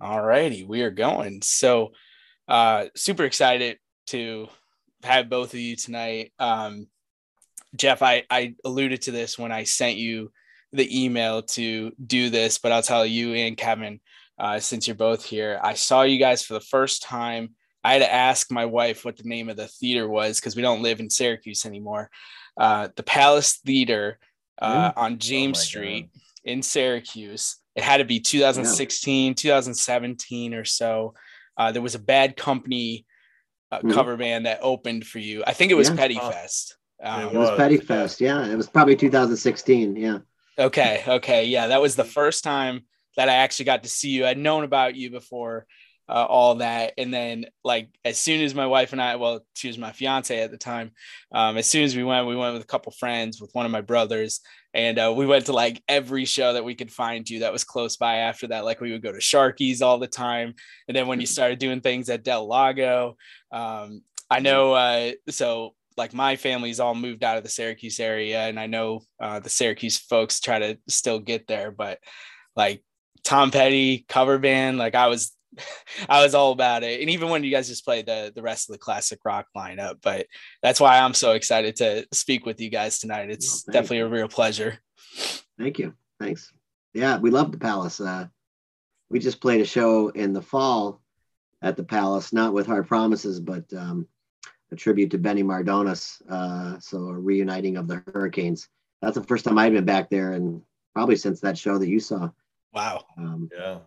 All righty, we are going. So, uh, super excited to have both of you tonight. Um, Jeff, I, I alluded to this when I sent you the email to do this, but I'll tell you and Kevin, uh, since you're both here, I saw you guys for the first time. I had to ask my wife what the name of the theater was because we don't live in Syracuse anymore. Uh, the Palace Theater uh, on James oh Street God. in Syracuse. It had to be 2016, yeah. 2017 or so. Uh, there was a Bad Company uh, mm-hmm. cover band that opened for you. I think it was yeah. Petty Fest. Um, it was Petty Fest. Yeah, it was probably 2016. Yeah. Okay. Okay. Yeah, that was the first time that I actually got to see you. I'd known about you before uh, all that. And then, like, as soon as my wife and I, well, she was my fiance at the time. Um, as soon as we went, we went with a couple friends with one of my brothers, and uh, we went to like every show that we could find you that was close by. After that, like, we would go to Sharky's all the time. And then when you started doing things at Del Lago, um, I know. Uh, so like my family's all moved out of the Syracuse area, and I know uh, the Syracuse folks try to still get there, but like Tom Petty cover band, like I was I was all about it. And even when you guys just played the the rest of the classic rock lineup, but that's why I'm so excited to speak with you guys tonight. It's well, definitely you. a real pleasure. Thank you. Thanks. Yeah, we love the Palace. Uh, we just played a show in the fall at the Palace, not with Hard Promises, but um, a tribute to Benny Mardones. Uh, so a reuniting of the Hurricanes. That's the first time I've been back there, and probably since that show that you saw. Wow. Um, yeah.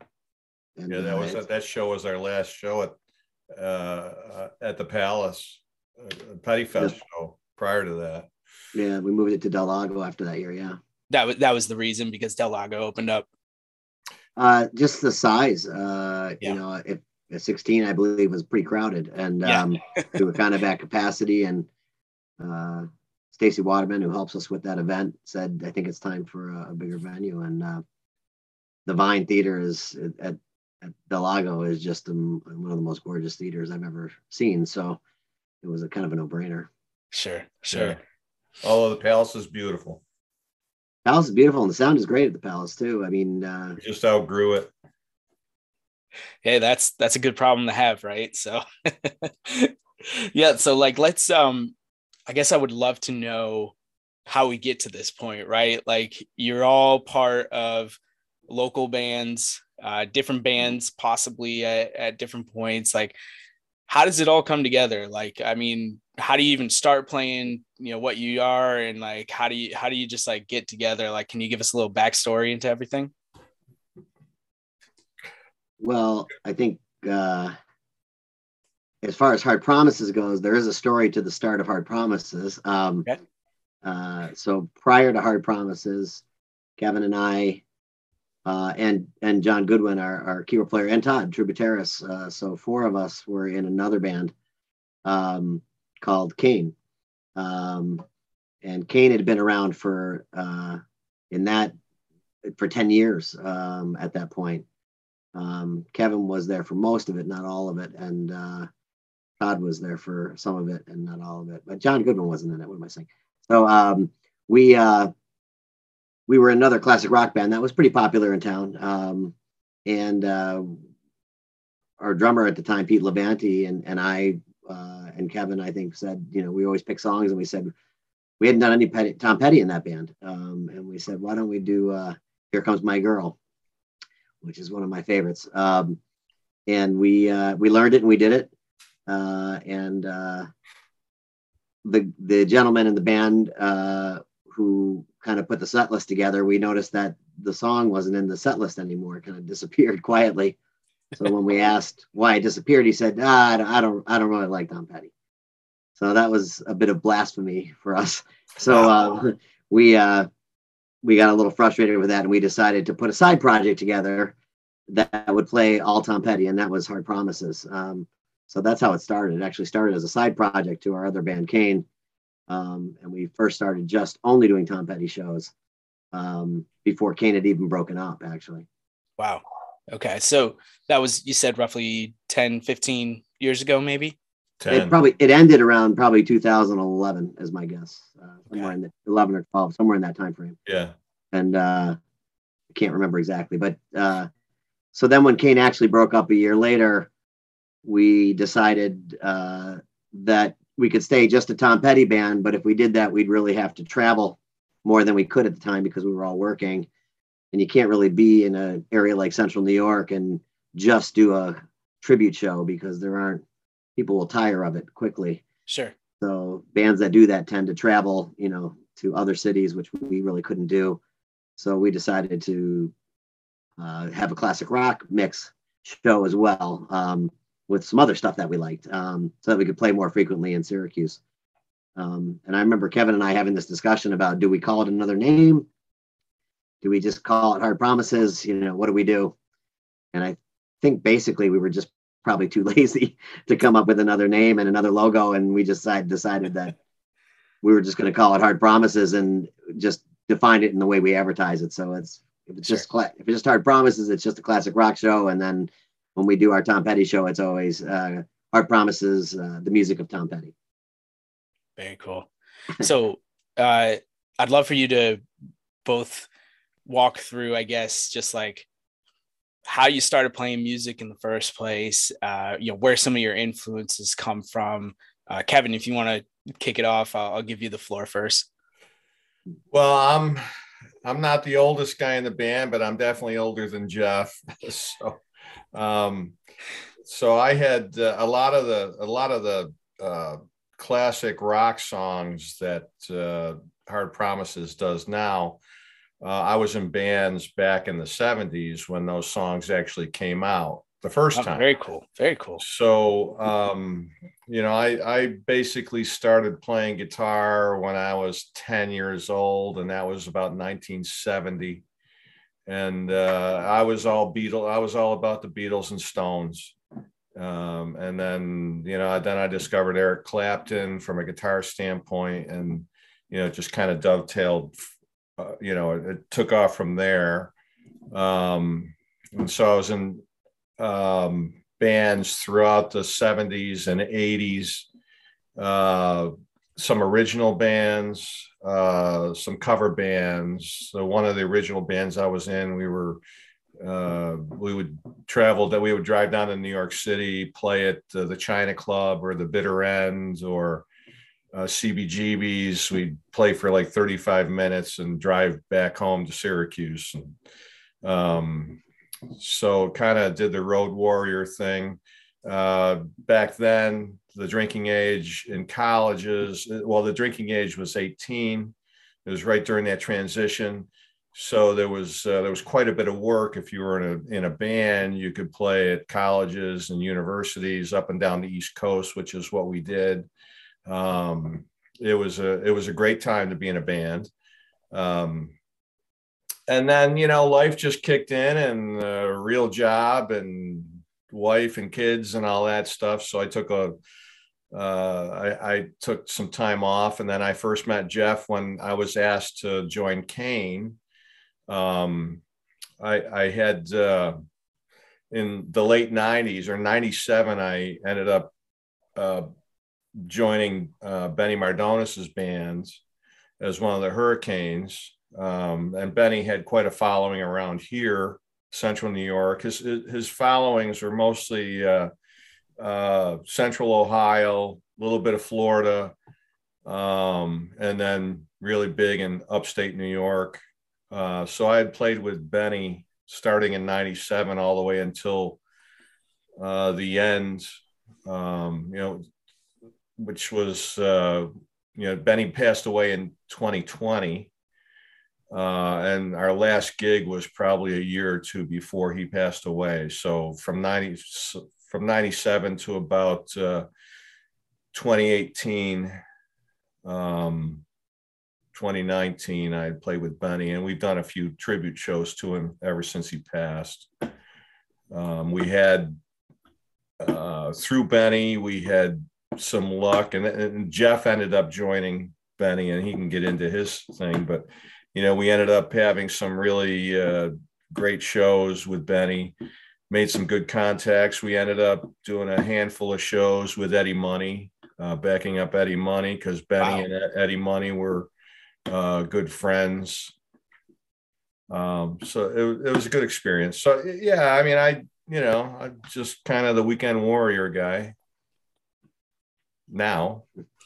And, yeah, that was that show was our last show at uh, at the Palace, uh, Petty Fest yeah. show. Prior to that, yeah, we moved it to Del Lago after that year. Yeah, that was that was the reason because Del Lago opened up. Uh, just the size. Uh, yeah. you know, if 16, I believe, was pretty crowded, and yeah. um, we were kind of at capacity. And uh, Stacy Waterman, who helps us with that event, said, "I think it's time for a, a bigger venue." And uh, the Vine Theater is at at Del Lago is just um, one of the most gorgeous theaters I've ever seen. So it was a kind of a no brainer. Sure, sure. Yeah. Oh, the palace is beautiful. Palace is beautiful, and the sound is great at the palace too. I mean, uh, just outgrew it. Hey, that's that's a good problem to have, right? So, yeah. So, like, let's. Um, I guess I would love to know how we get to this point, right? Like, you're all part of local bands uh, different bands possibly at, at different points. Like how does it all come together? Like i mean how do you even start playing you know what you are? And like how do you how do you just like get together? Like can you give us a little backstory into everything? Well i think uh as far as hard promises goes there is a story to the start of hard promises. Um okay. uh so prior to hard promises kevin and i uh, and and John Goodwin, our, our keyboard player, and Todd Tributaris. Uh, so four of us were in another band um, called Kane, um, and Kane had been around for uh, in that for ten years um, at that point. Um, Kevin was there for most of it, not all of it, and uh, Todd was there for some of it and not all of it. But John Goodwin wasn't in it. What am I saying? So um, we uh, we were another classic rock band that was pretty popular in town. Um, and uh, our drummer at the time, Pete Levanti, and, and I uh, and Kevin, I think, said, you know, we always pick songs, and we said we hadn't done any Petty, Tom Petty in that band, um, and we said, why don't we do uh, "Here Comes My Girl," which is one of my favorites. Um, and we uh, we learned it and we did it, uh, and uh, the the gentleman in the band who kind of put the set list together, we noticed that the song wasn't in the set list anymore. It kind of disappeared quietly. So when we asked why it disappeared, he said, ah, I, don't, I don't, I don't really like Tom Petty. So that was a bit of blasphemy for us. So uh, we uh, we got a little frustrated with that, and we decided to put a side project together that would play all Tom Petty, and that was Hard Promises. Um, so that's how it started. It actually started as a side project to our other band, Kane, um, and we first started just only doing Tom Petty shows um, before Kane had even broken up, actually. Wow. Okay. So that was, you said roughly 10, 15 years ago, maybe? 10. It probably, it ended around probably 2011 as my guess, uh, somewhere okay. in the 11 or 12, somewhere in that time frame. Yeah. And uh, I can't remember exactly, but uh, so then when Kane actually broke up a year later, we decided uh, that we could stay just a Tom Petty band, but if we did that, we'd really have to travel more than we could at the time because we were all working. And you can't really be in an area like Central New York and just do a tribute show because there aren't people will tire of it quickly. Sure. So bands that do that tend to travel, you know, to other cities, which we really couldn't do. So we decided to uh, have a classic rock mix show as well um, with some other stuff that we liked um, so that we could play more frequently in Syracuse. Um, and I remember Kevin and I having this discussion about do we call it another name? Do we just call it Hard Promises? You know, what do we do? And I think basically we were just probably too lazy to come up with another name and another logo. And we just decided, decided that we were just going to call it Hard Promises and just define it in the way we advertise it. So it's if it's just if it's just Hard Promises, it's just a classic rock show. And then when we do our Tom Petty show, it's always uh, Hard Promises, uh, the music of Tom Petty. Very cool. So uh, I'd love for you to both walk through, I guess, just like how you started playing music in the first place, uh, you know, where some of your influences come from. Uh, Kevin, if you want to kick it off, I'll, I'll, give you the floor first. Well, I'm I'm not the oldest guy in the band, but I'm definitely older than Jeff. so, um, so I had uh, a lot of the a lot of the uh, classic rock songs that uh, Hard Promises does now uh, I was in bands back in the 70s when those songs actually came out the first oh, time. Very cool. Very cool. So, um, you know, I, I basically started playing guitar when I was 10 years old, and that was about 1970. And uh, I was all Beatles. I was all about the Beatles and Stones. Um, and then, you know, then I discovered Eric Clapton from a guitar standpoint, and you know, just kind of dovetailed uh, you know, it, it, took off from there. Um, and so I was in um, bands throughout the 70s and 80s, uh, some original bands, uh, some cover bands. So one of the original bands I was in, we were uh, we would travel that we would drive down to New York City, play at uh, the China Club or the Bitter End or uh, CBGBs. We'd play for like 35 minutes and drive back home to Syracuse. And, um, so kind of did the road warrior thing. Uh, back then, the drinking age in colleges, well, the drinking age was 18. It was right during that transition. So there was uh, there was quite a bit of work. If you were in a in a band, you could play at colleges and universities up and down the East Coast, which is what we did. Um, it was a it was a great time to be in a band. Um, and then you know life just kicked in and a real job and wife and kids and all that stuff. So I took a uh, I, I, took some time off, and then I first met Jeff when I was asked to join Kane. Um, I, I, had uh, in the late '90s or '97, I ended up uh, joining uh, Benny Mardones's band as one of the Hurricanes. Um, and Benny had quite a following around here, Central New York. His his followings were mostly uh, Central Ohio, a little bit of Florida, um, and then really big in upstate New York. Uh, so I had played with Benny starting in '97 all the way until uh, the end. Um, you know, which was uh, you know Benny passed away in 2020, uh, and our last gig was probably a year or two before he passed away. So from 90 from 97 to about uh, 2018. Um, 2019, I played with Benny, and we've done a few tribute shows to him ever since he passed. Um, we had uh, through Benny, we had some luck, and, and Jeff ended up joining Benny, and he can get into his thing. But you know, we ended up having some really uh, great shows with Benny. Made some good contacts. We ended up doing a handful of shows with Eddie Money, uh, backing up Eddie Money because Benny wow. and Eddie Money were uh, good friends. Um, so it, it was a good experience. So yeah, I mean, I you know, I'm just kind of the weekend warrior guy now.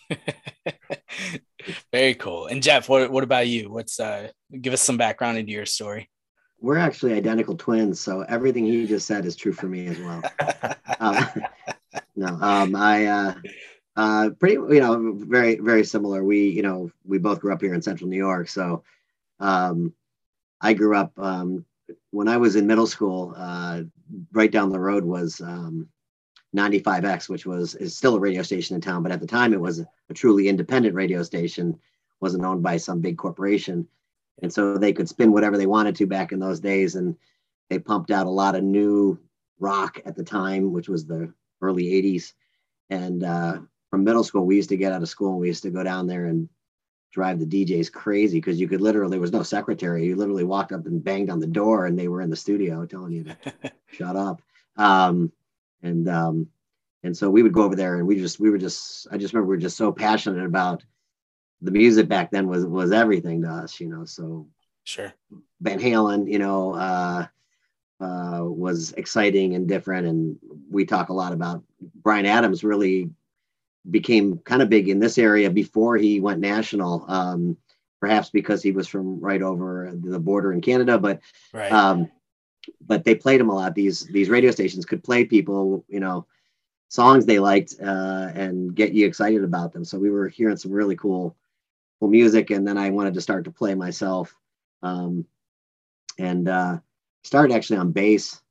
Very cool. And Jeff, what, what about you? What's uh give us some background into your story? We're actually identical twins, so everything he just said is true for me as well. uh, no, um, I uh, uh, pretty, you know, very, very similar. We, you know, we both grew up here in Central New York, so um, I grew up um, when I was in middle school. Uh, right down the road was um, 95X, which was is still a radio station in town, but at the time it was a truly independent radio station, wasn't owned by some big corporation, and so they could spin whatever they wanted to back in those days, and they pumped out a lot of new rock at the time, which was the early 80s, and uh, from middle school we used to get out of school and we used to go down there and drive the DJs crazy because you could literally there was no secretary. You literally walked up and banged on the door and they were in the studio telling you to shut up. Um, and um, and so we would go over there and we just we were just I just remember we were just so passionate about the music back then was was everything to us, you know. So sure, Van Halen, you know, uh, uh, was exciting and different, and we talk a lot about Bryan Adams. Really became kind of big in this area before he went national. Um, perhaps because he was from right over the border in Canada, but right. um, but they played him a lot. These these radio stations could play people, you know, songs they liked uh, and get you excited about them. So we were hearing some really cool cool music, and then I wanted to start to play myself, um, and uh, started actually on bass.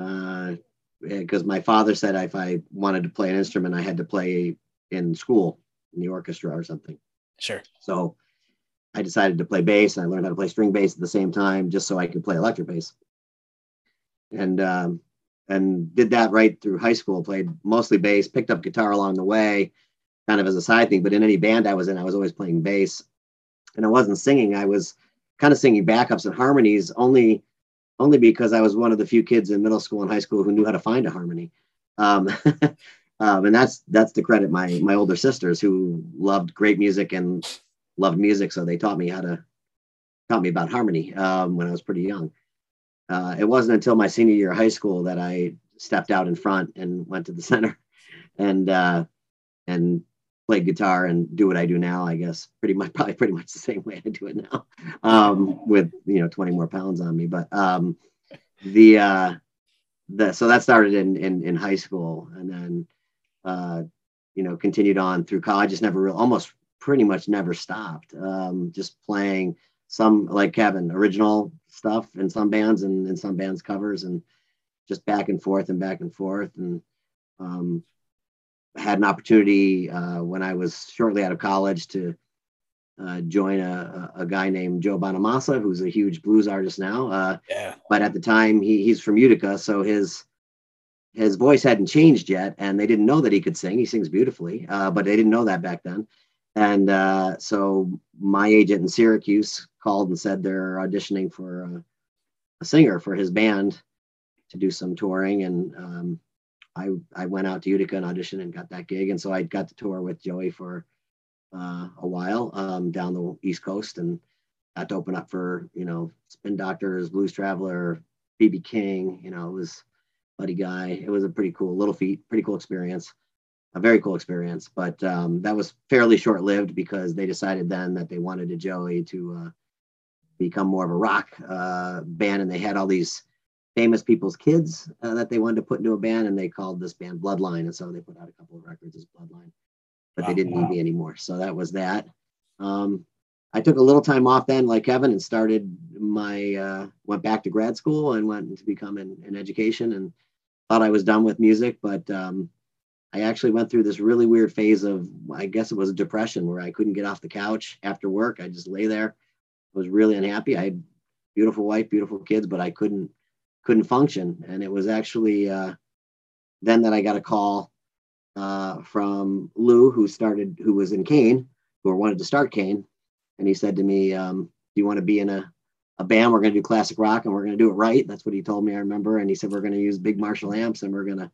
Uh, because my father said if I wanted to play an instrument, I had to play in school in the orchestra or something. Sure. So I decided to play bass and I learned how to play string bass at the same time just so I could play electric bass and um, and did that right through high school. Played mostly bass, picked up guitar along the way, kind of as a side thing. But in any band I was in, I was always playing bass, and I wasn't singing. I was kind of singing backups and harmonies only only because I was one of the few kids in middle school and high school who knew how to find a harmony. Um, um, and that's that's to credit my my older sisters who loved great music and loved music, so they taught me how to taught me about harmony um, when I was pretty young uh, it wasn't until my senior year of high school that I stepped out in front and went to the center and uh, and played guitar and do what I do now. I guess pretty much probably pretty much the same way I do it now, um, with you know 20 more pounds on me. But um, the uh, the so that started in in, in high school and then uh, you know continued on through college. Just never real almost pretty much never stopped. Um, just playing some like Kevin original stuff in some bands and in some bands covers and just back and forth and back and forth and um, had an opportunity uh, when I was shortly out of college to uh, join a, a, guy named Joe Bonamassa, who's a huge blues artist now. Uh, yeah. But at the time, he, he's from Utica, so his his voice hadn't changed yet, and they didn't know that he could sing. He sings beautifully, uh, but they didn't know that back then. And uh, so my agent in Syracuse called and said they're auditioning for a, a singer for his band to do some touring. And um, I, I went out to Utica and auditioned and got that gig. And so I got to tour with Joey for uh, a while um, down the East Coast and got to open up for, you know, Spin Doctors, Blues Traveler, BB King, you know, it was Buddy Guy. It was a pretty cool little feat, pretty cool experience a very cool experience. But um, that was fairly short lived because they decided then that they wanted a Joey to uh, become more of a rock uh, band, and they had all these famous people's kids uh, that they wanted to put into a band, and they called this band Bloodline, and so they put out a couple of records as Bloodline, but wow, they didn't wow. need me anymore. So that was that. Um, I took a little time off then, like Kevin, and started my uh, went back to grad school and went to become in, in education, and thought I was done with music, but um, I actually went through this really weird phase of, I guess it was a depression where I couldn't get off the couch after work. I just lay there. Was really unhappy. I had beautiful wife, beautiful kids, but I couldn't couldn't function. And it was actually uh, then that I got a call uh, from Lou, who started, who was in Kane, who wanted to start Kane, and he said to me, um, "Do you want to be in a a band? We're going to do classic rock, and we're going to do it right." That's what he told me. I remember, and he said we're going to use big Marshall amps, and we're going to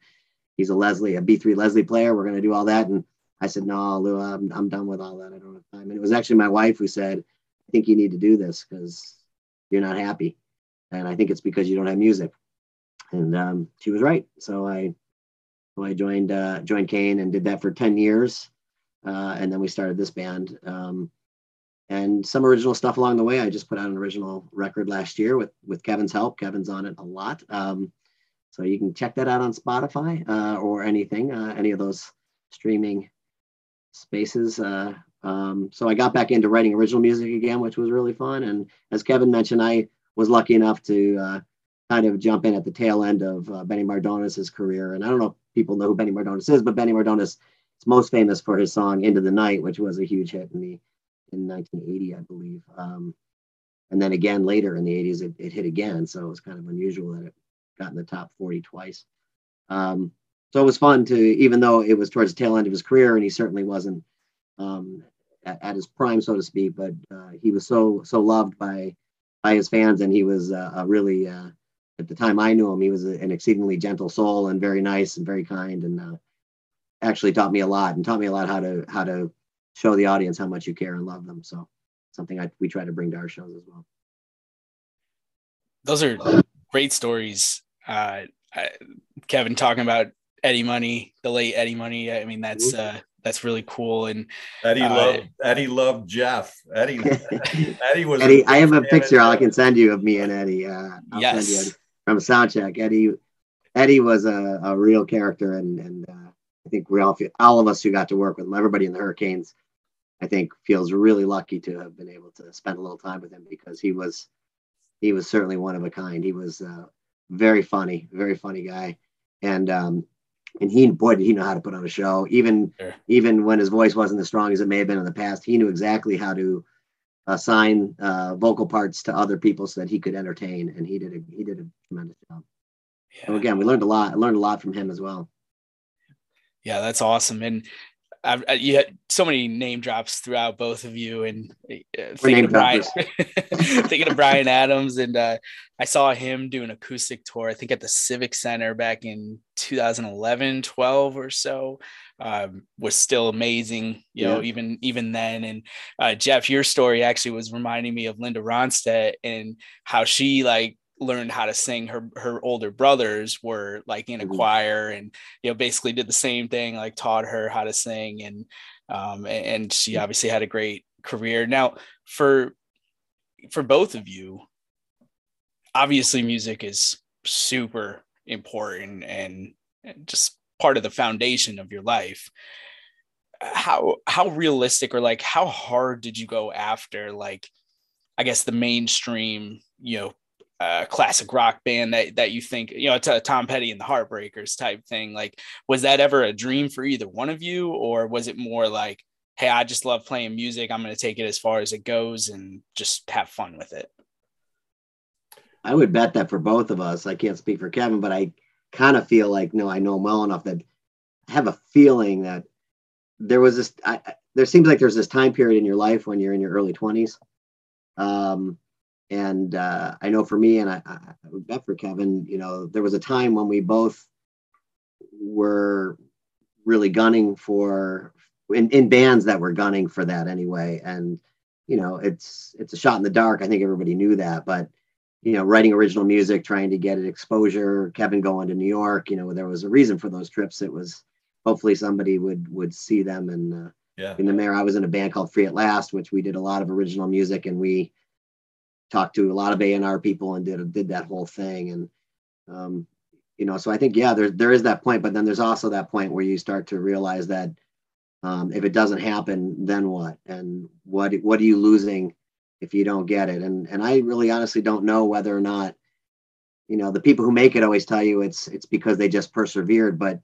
he's a Leslie, a B3 Leslie player. We're going to do all that. And I said, no, Lou, I'm, I'm done with all that. I don't have time. And it was actually my wife who said, I think you need to do this because you're not happy, and I think it's because you don't have music." And um, she was right. So I so I joined uh, joined Kane and did that for ten years, uh, and then we started this band. Um, and some original stuff along the way. I just put out an original record last year with with Kevin's help. Kevin's on it a lot. Um, so you can check that out on Spotify uh, or anything, uh, any of those streaming spaces. Uh, um, so I got back into writing original music again, which was really fun. And as Kevin mentioned, I was lucky enough to uh, kind of jump in at the tail end of uh, Benny Mardones's career. And I don't know if people know who Benny Mardones is, but Benny Mardones is most famous for his song "Into the Night," which was a huge hit in the in 1980, I believe. Um, and then again later in the 80s, it, it, hit again. So it was kind of unusual that it got in the top 40 twice. Um, so it was fun to, even though it was towards the tail end of his career, and he certainly wasn't um, at, at, his prime, so to speak, but uh, he was so so loved by by his fans, and he was uh, a really uh, at the time I knew him, he was an exceedingly gentle soul and very nice and very kind, and uh, actually taught me a lot and taught me a lot how to how to show the audience how much you care and love them. So something I, we try to bring to our shows as well. Those are great stories. Uh, Kevin talking about Eddie Money, the late Eddie Money. I mean, that's uh, that's really cool. And Eddie uh, loved Eddie loved Jeff. Eddie Eddie was. Eddie, I have a picture I can send you of me and Eddie. Uh, I'll yes. send you from soundcheck. Eddie Eddie was a, a real character, and and uh, I think we all feel, all of us who got to work with him, everybody in the Hurricanes, I think feels really lucky to have been able to spend a little time with him because he was he was certainly one of a kind. He was uh, very funny, very funny guy, and um, and he boy did he know how to put on a show. Even sure. even when his voice wasn't as strong as it may have been in the past, he knew exactly how to assign uh, vocal parts to other people so that he could entertain, and he did a he did a tremendous job. Yeah. So again, we learned a lot. I learned a lot from him as well. Yeah, that's awesome. And I've, I, you had so many name drops throughout both of you, and uh, thinking, of Bryan, thinking of Bryan Adams, and uh, I saw him do an acoustic tour. I think at the Civic Center back in 2011, 12 or so. Um, was still amazing, you yeah. know, even even then. And uh, Jeff, your story actually was reminding me of Linda Ronstadt and how she like learned how to sing her her older brothers were like in a mm-hmm. choir and you know basically did the same thing like taught her how to sing and um and she mm-hmm. obviously had a great career now for for both of you obviously music is super important and just part of the foundation of your life how how realistic or like how hard did you go after like i guess the mainstream you know uh, classic rock band that that you think you know to Tom Petty and the Heartbreakers type thing like was that ever a dream for either one of you? Or was it more like hey I just love playing music. I'm going to take it as far as it goes and just have fun with it? I would bet that for both of us I can't speak for Kevin but I kind of feel like no I know him well enough that I have a feeling that there was this I, there seems like there's this time period in your life when you're in your early 20s um and uh, I know for me, and I, I would bet for Kevin, you know, there was a time when we both were really gunning for in, in bands that were gunning for that anyway. And you know, it's it's a shot in the dark. I think everybody knew that, but you know, writing original music, trying to get it exposure. Kevin going to New York, you know, there was a reason for those trips. It was hopefully somebody would would see them and uh, yeah. in the mayor. I was in a band called Free at Last, which we did a lot of original music, and we talked to a lot of A&R people and did did that whole thing. And um, you know, so I think yeah, there there is that point, but then there's also that point where you start to realize that um, if it doesn't happen, then what? And what what are you losing if you don't get it? And and I really honestly don't know whether or not you know the people who make it always tell you it's it's because they just persevered, but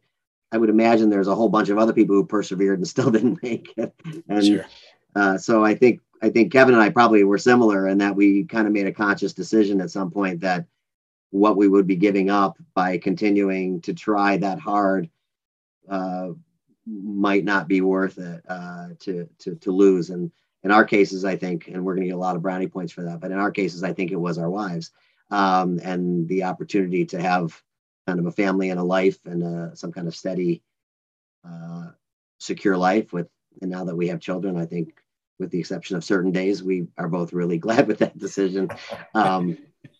I would imagine there's a whole bunch of other people who persevered and still didn't make it. And sure. uh, so I think I think Kevin and I probably were similar in that we kind of made a conscious decision at some point that what we would be giving up by continuing to try that hard uh, might not be worth it uh, to, to to lose. And in our cases, I think, and we're going to get a lot of brownie points for that. But in our cases, I think it was our wives um, and the opportunity to have kind of a family and a life and a, some kind of steady, uh, secure life with. And now that we have children, I think with the exception of certain days, we are both really glad with that decision. Um,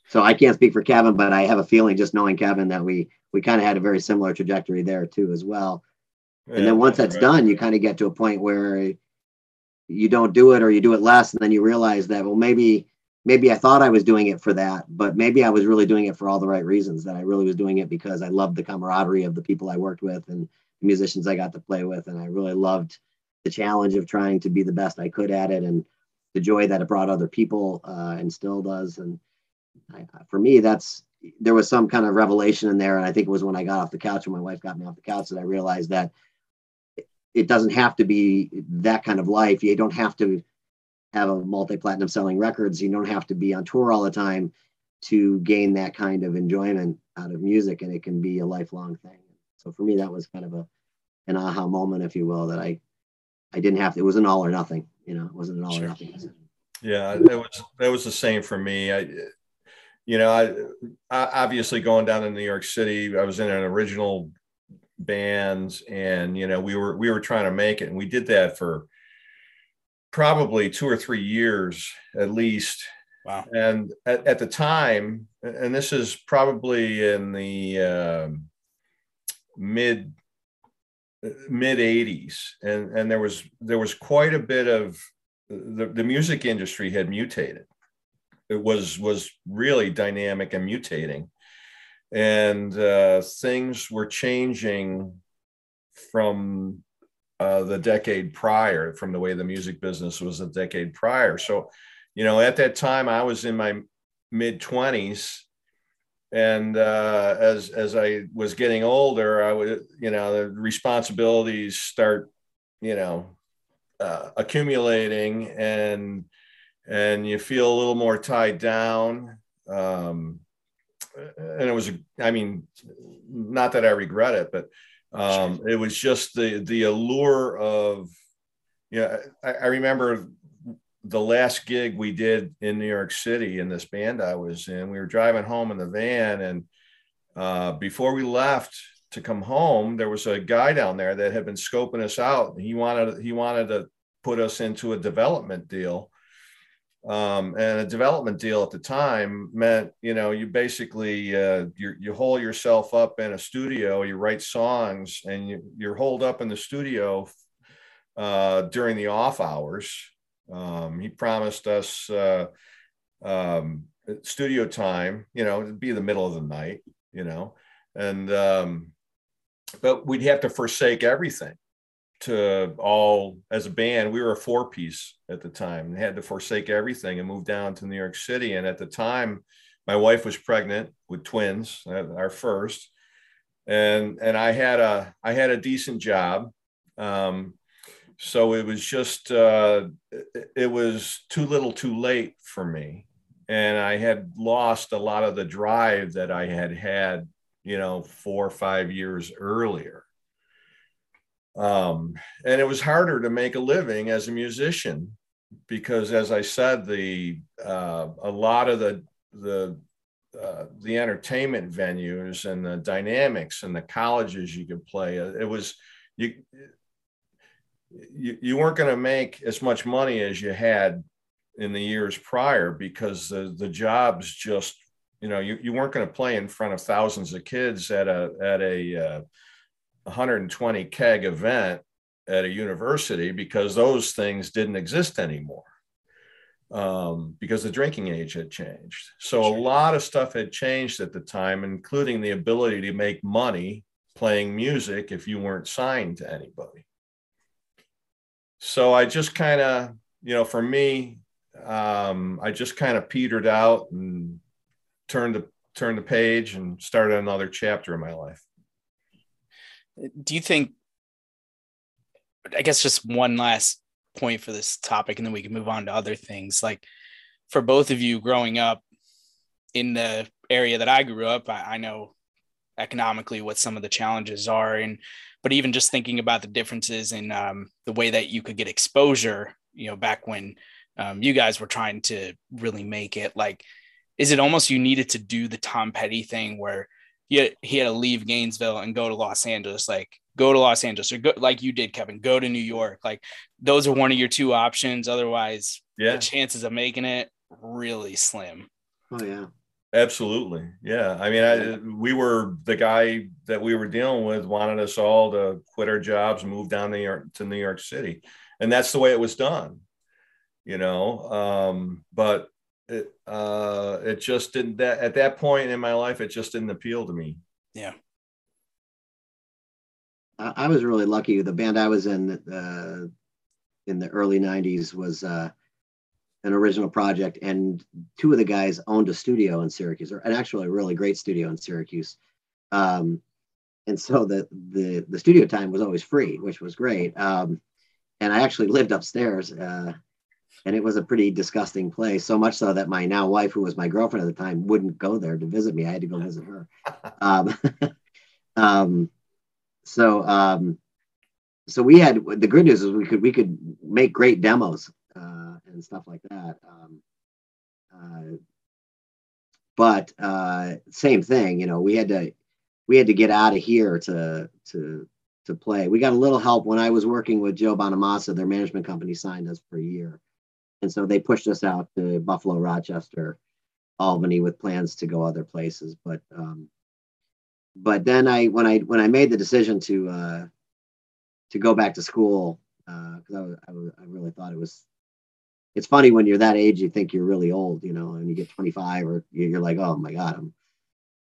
so I can't speak for Kevin, but I have a feeling just knowing Kevin that we we kind of had a very similar trajectory there too as well. Yeah, and then once that's right. done, you kind of get to a point where you don't do it or you do it less, and then you realize that well maybe maybe I thought I was doing it for that, but maybe I was really doing it for all the right reasons. That I really was doing it because I loved the camaraderie of the people I worked with and the musicians I got to play with, and I really loved the challenge of trying to be the best I could at it, and the joy that it brought other people uh, and still does. And I, for me, that's there was some kind of revelation in there, and I think it was when I got off the couch and my wife got me off the couch that I realized that it doesn't have to be that kind of life. You don't have to have a multi-platinum selling records. You don't have to be on tour all the time to gain that kind of enjoyment out of music, and it can be a lifelong thing. So for me, that was kind of a an aha moment, if you will, that I I didn't have to. It was an all or nothing. You know, it wasn't an all sure. or nothing. Yeah, that was that was the same for me. I, you know, I, I obviously going down to New York City, I was in an original bands, and you know, we were we were trying to make it, and we did that for probably two or three years at least. Wow. And at, at the time, and this is probably in the uh, mid mid 80s and and there was there was quite a bit of the, the music industry had mutated. It was was really dynamic and mutating. And uh, things were changing from uh, the decade prior from the way the music business was a decade prior. So you know at that time i was in my mid 20s and uh, as as I was getting older, I would you know the responsibilities start you know uh, accumulating and and you feel a little more tied down. Um, and it was I mean not that I regret it, but um, it was just the the allure of yeah. You know, I, I remember the last gig we did in New York City in this band I was in, we were driving home in the van, and uh, before we left to come home, there was a guy down there that had been scoping us out. He wanted he wanted to put us into a development deal. Um, and a development deal at the time meant, you know, you basically uh, you you hole yourself up in a studio, you write songs, and you, you're holed up in the studio uh, during the off hours um, he promised us uh, um, studio time, you know, it'd be the middle of the night, you know, and um, but we'd have to forsake everything to all as a band. We were a four piece at the time and had to forsake everything and move down to New York City. And at the time, my wife was pregnant with twins, uh, our first, and and I had a I had a decent job. Um, so it was just uh, it was too little too late for me. And i had lost a lot of the drive that i had had you know four or five years earlier. Um, and it was harder to make a living as a musician because as i said the uh, a lot of the the uh, the entertainment venues and the dynamics and the colleges you could play it was you you, you weren't going to make as much money as you had in the years prior because the, the jobs just you know you, you weren't going to play in front of thousands of kids at a at a uh, 120 keg event at a university because those things didn't exist anymore um, because the drinking age had changed. So a lot of stuff had changed at the time including the ability to make money playing music if you weren't signed to anybody so I just kind of, you know, for me, um, I just kind of petered out and turned the turned the page and started another chapter in my life. Do you think? I guess just one last point for this topic, and then we can move on to other things. Like for both of you, growing up in the area that I grew up, I, I know economically what some of the challenges are, and but even just thinking about the differences in um, the way that you could get exposure, you know, back when um, you guys were trying to really make it, like, is it almost you needed to do the Tom Petty thing where he had, he had to leave Gainesville and go to Los Angeles? Like, go to Los Angeles or go like you did, Kevin, go to New York. Like those are one of your two options. Otherwise, yeah, the chances of making it really slim. Oh yeah. Absolutely. Yeah. I mean, I, we were the guy that we were dealing with wanted us all to quit our jobs move down New York to New York City. And that's the way it was done, you know? Um, but it, uh, it just didn't that at that point in my life, it just didn't appeal to me. Yeah. I was really lucky. The band I was in uh, in the early '90s was uh, an original project, and two of the guys owned a studio in Syracuse, or an actually a really great studio in Syracuse. Um, and so the the the studio time was always free, which was great. Um, and I actually lived upstairs, uh, and it was a pretty disgusting place. So much so that my now wife, who was my girlfriend at the time, wouldn't go there to visit me. I had to go visit her. Um, um, so um, so we had the good news is we could we could make great demos uh, and stuff like that. Um, uh, but uh, same thing, you know, we had to we had to get out of here to to to play. We got a little help when I was working with Joe Bonamassa. Their management company signed us for a year, and so they pushed us out to Buffalo, Rochester, Albany with plans to go other places. But um, but then I when I when I made the decision to uh, to go back to school because uh, I, I, I really thought it was. It's funny when you're that age, you think you're really old, you know, and you get 25 or you're like, oh my god, I'm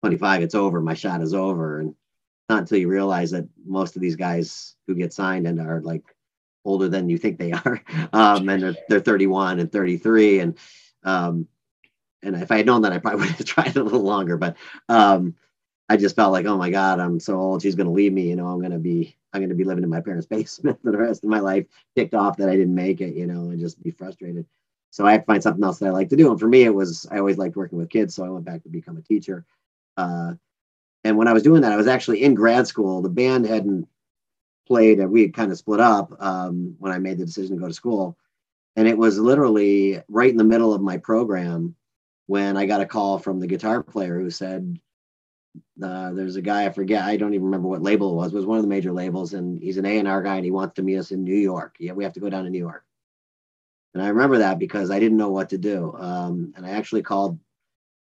25, it's over, my shot is over, and not until you realize that most of these guys who get signed and are like older than you think they are, um, and they're, they're 31 and 33, and um, and if I had known that, I probably would have tried a little longer, but um, I just felt like, oh my God, I'm so old. She's going to leave me. You know, I'm going to be, I'm going to be living in my parents' basement for the rest of my life, ticked off that I didn't make it, you know, and just be frustrated. So I had to find something else that I like to do. And for me, it was, I always liked working with kids. So I went back to become a teacher. Uh, and when I was doing that, I was actually in grad school. The band hadn't played and we had kind of split up um, when I made the decision to go to school. And it was literally right in the middle of my program when I got a call from the guitar player who said, uh, there's a guy I forget. I don't even remember what label it was. Was one of the major labels, and he's an A and R guy, and he wants to meet us in New York. Yeah, we have to go down to New York. And I remember that because I didn't know what to do. Um, and I actually called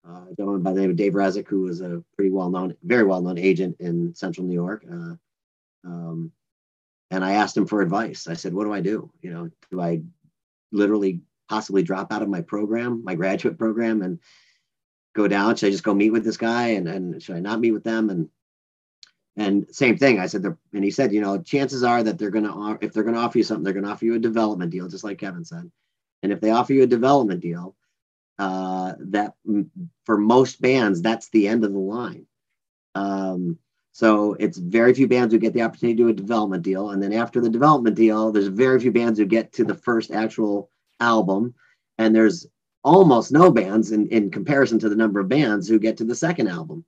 uh, a gentleman by the name of Dave Rezick, who was a pretty well known, very well known agent in Central New York. Uh, um, and I asked him for advice. I said, "What do I do? You know, do I literally possibly drop out of my program, my graduate program, and go down? Should I just go meet with this guy and, and should I not meet with them? And and same thing. I said, and he said, you know, chances are that they're going to, if they're going to offer you something, they're going to offer you a development deal, just like Kevin said. And if they offer you a development deal, uh, that for most bands, that's the end of the line. Um, so it's very few bands who get the opportunity to do a development deal. And then after the development deal, there's very few bands who get to the first actual album. And there's almost no bands in, in comparison to the number of bands who get to the second album.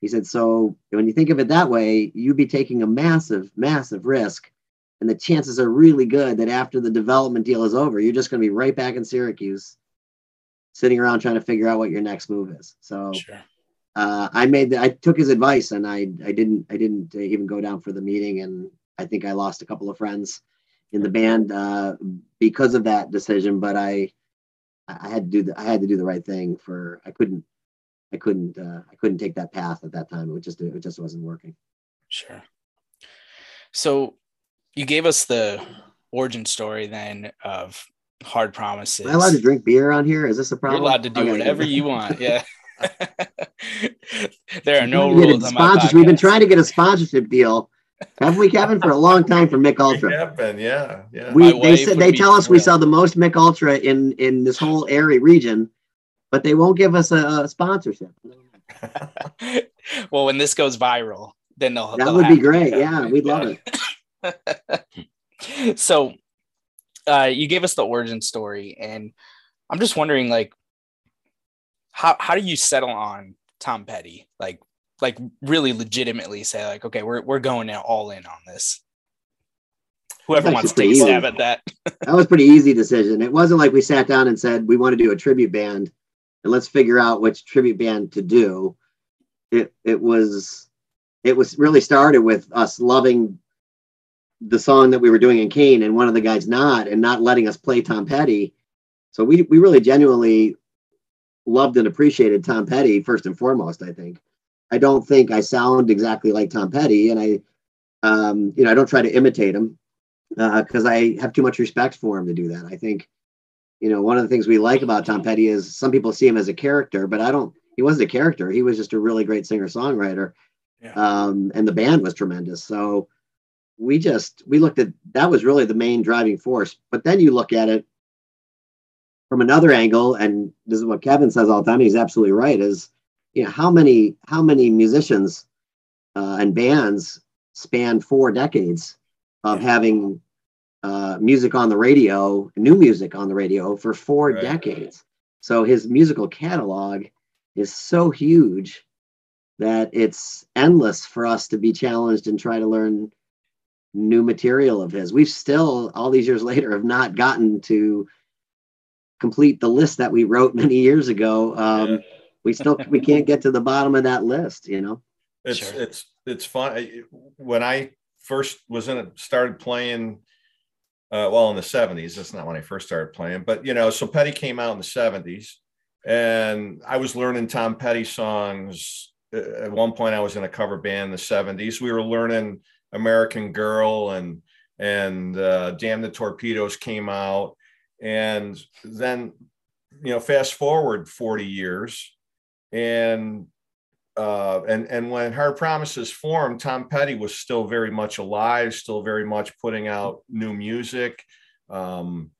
He said, so when you think of it that way, you'd be taking a massive, massive risk. And the chances are really good that after the development deal is over, you're just going to be right back in Syracuse, sitting around trying to figure out what your next move is. So sure. uh, I made, the, I took his advice, and I, I didn't, I didn't even go down for the meeting, and I think I lost a couple of friends in the band uh, because of that decision. But I, I had to do the I had to do the right thing for I couldn't I couldn't uh, I couldn't take that path at that time. It just it just wasn't working. Sure. So you gave us the origin story then of hard promises. Am I allowed to drink beer on here? Is this a problem? You're allowed to do okay. whatever you want. Yeah. there are no rules. On my We've been trying to get a sponsorship deal have we, Kevin, for a long time for Mich Ultra? We have been, yeah, yeah. We they said they tell us we sell the most Mich Ultra in in this whole area region, but they won't give us a, a sponsorship. well, when this goes viral, then they'll that they'll would be great. It. Yeah, we'd love it. so, uh, you gave us the origin story, and I'm just wondering, like, how how do you settle on Tom Petty? Like, like really legitimately say like, okay, we're we're going all in on this. Whoever wants to take stab at that. that was pretty easy decision. It wasn't like we sat down and said we want to do a tribute band and let's figure out which tribute band to do. It it was it was really started with us loving the song that we were doing in Kane and one of the guys not and not letting us play Tom Petty. So we we really genuinely loved and appreciated Tom Petty first and foremost, I think. I don't think I sound exactly like Tom Petty and I um, you know, I don't try to imitate him because uh, I have too much respect for him to do that. I think, you know, one of the things we like about Tom Petty is some people see him as a character, but I don't. He wasn't a character. He was just a really great singer songwriter, yeah. um, and the band was tremendous. So we just we looked at that was really the main driving force. But then you look at it from another angle, and this is what Kevin says all the time. He's absolutely right. Is you know how many how many musicians uh, and bands span four decades of yeah. having uh, music on the radio, new music on the radio for four right. decades. So his musical catalog is so huge that it's endless for us to be challenged and try to learn new material of his. We've still, all these years later, have not gotten to complete the list that we wrote many years ago. Um, yeah. We still we can't get to the bottom of that list, you know. It's sure. it's it's fun. When I first was in it, started playing. Uh, well, in the 70s, that's not when I first started playing, but you know, so Petty came out in the 70s, and I was learning Tom Petty songs. At one point, I was in a cover band in the 70s. We were learning American Girl and and uh, Damn the Torpedoes came out, and then you know, fast forward 40 years, and uh, and and when Hard Promises formed, Tom Petty was still very much alive, still very much putting out new music. Um,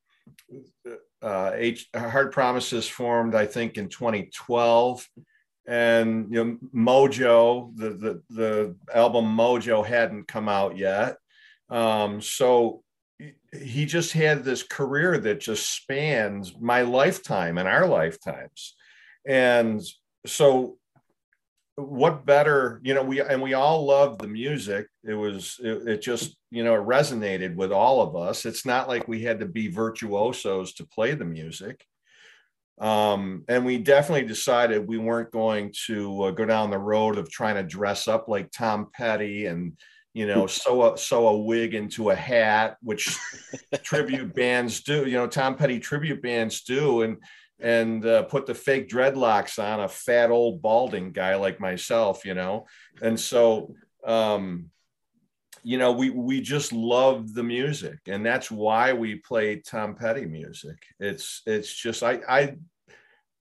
uh, H, Hard Promises formed, I think, in 2012, and you know Mojo, the the the album Mojo hadn't come out yet, um, so he just had this career that just spans my lifetime and our lifetimes, and so what better you know we and we all loved the music. It was it, it, just you know it resonated with all of us. It's not like we had to be virtuosos to play the music. Um, and we definitely decided we weren't going to uh, go down the road of trying to dress up like tom petty and you know sew a sew a wig into a hat which tribute bands do you know tom petty tribute bands do. And and uh, put the fake dreadlocks on a fat old balding guy like myself, you know. And so, um, you know, we we just love the music, and that's why we play Tom Petty music. It's it's just I I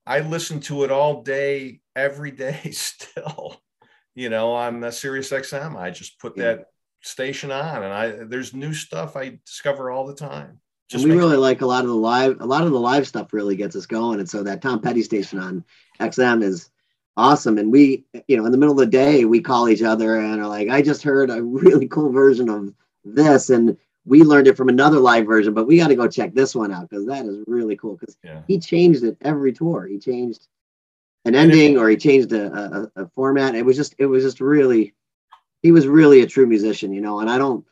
I listen to it all day, every day, still. You know, on the Sirius XM, I just put that station on, and I there's new stuff I discover all the time. Just we really like a lot of the live, a lot of the live stuff really gets us going. And so that Tom Petty station on XM is awesome. And we, you know, in the middle of the day, we call each other and are like, I just heard a really cool version of this. And we learned it from another live version, but we got to go check this one out because that is really cool. Because yeah. he changed it every tour. He changed an ending or he changed a, a, a format. It was just, it was just really, he was really a true musician, you know. And I don't,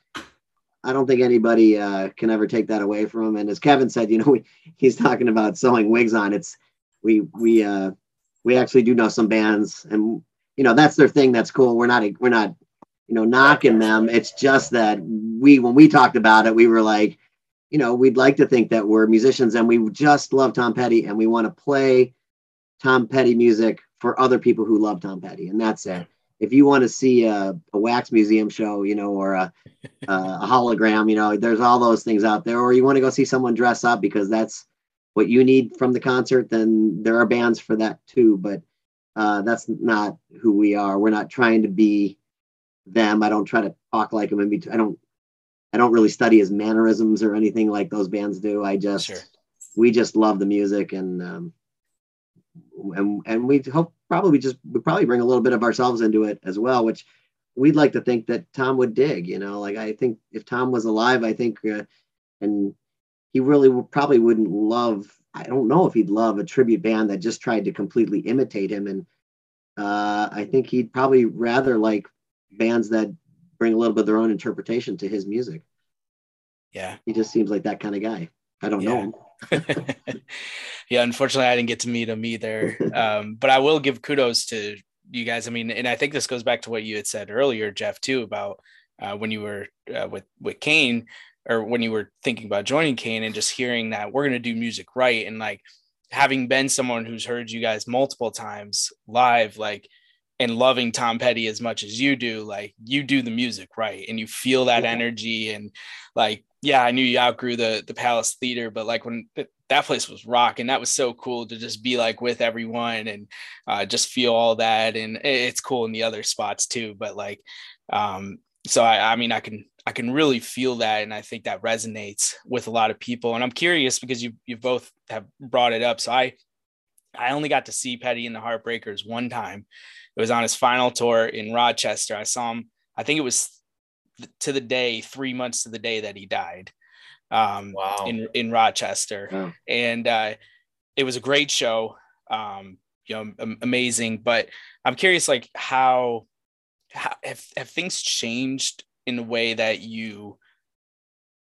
I don't think anybody uh, can ever take that away from him. And as Kevin said, you know, we, he's talking about sewing wigs on. It's we we uh, we actually do know some bands, and you know that's their thing. That's cool. We're not we're not you know knocking them. It's just that we when we talked about it, we were like, you know, we'd like to think that we're musicians and we just love Tom Petty and we want to play Tom Petty music for other people who love Tom Petty, and that's it if you want to see a, a, wax museum show, you know, or a, a, hologram, you know, there's all those things out there. Or you want to go see someone dress up because that's what you need from the concert, then there are bands for that too. But uh, that's not who we are. We're not trying to be them. I don't try to talk like them. And I don't. I don't really study his mannerisms or anything like those bands do. I just sure. we just love the music and um, and and we hope probably just we probably bring a little bit of ourselves into it as well, which we'd like to think that Tom would dig. You know, like I think if Tom was alive, I think, uh, and he really probably wouldn't love. I don't know if he'd love a tribute band that just tried to completely imitate him, and uh, I think he'd probably rather like bands that bring a little bit of their own interpretation to his music. Yeah, he just seems like that kind of guy. I don't yeah. know him. yeah, unfortunately, I didn't get to meet him either. Um, but I will give kudos to you guys. I mean, and I think this goes back to what you had said earlier, Jeff, too, about uh, when you were uh, with with Kane or when you were thinking about joining Kane and just hearing that we're going to do music right and like having been someone who's heard you guys multiple times live, like and loving Tom Petty as much as you do, like you do the music right and you feel that yeah. energy and like yeah, I knew you outgrew the the Palace Theater, but like when that place was rocking, that was so cool to just be like with everyone and uh, just feel all that. And it's cool in the other spots too. But like, um, so I, I mean, I can I can really feel that, and I think that resonates with a lot of people. And I'm curious because you you both have brought it up. So I I only got to see Petty and the Heartbreakers one time. It was on his final tour in Rochester. I saw him. I think it was to the day, three months to the day that he died. Um, wow. in in Rochester, wow. and uh, it was a great show. Um, you know, amazing. But I'm curious, like how, how have have things changed in the way that you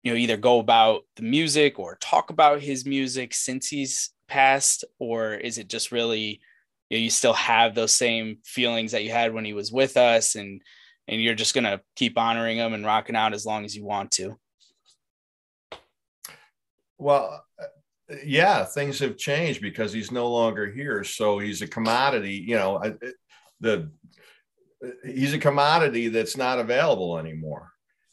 you know either go about the music or talk about his music since he's passed or is it just really you, know, you still have those same feelings that you had when he was with us and and you're just going to keep honoring them and rocking out as long as you want to. Well, yeah, things have changed because he's no longer here. So he's a commodity, you know, the he's a commodity that's not available anymore.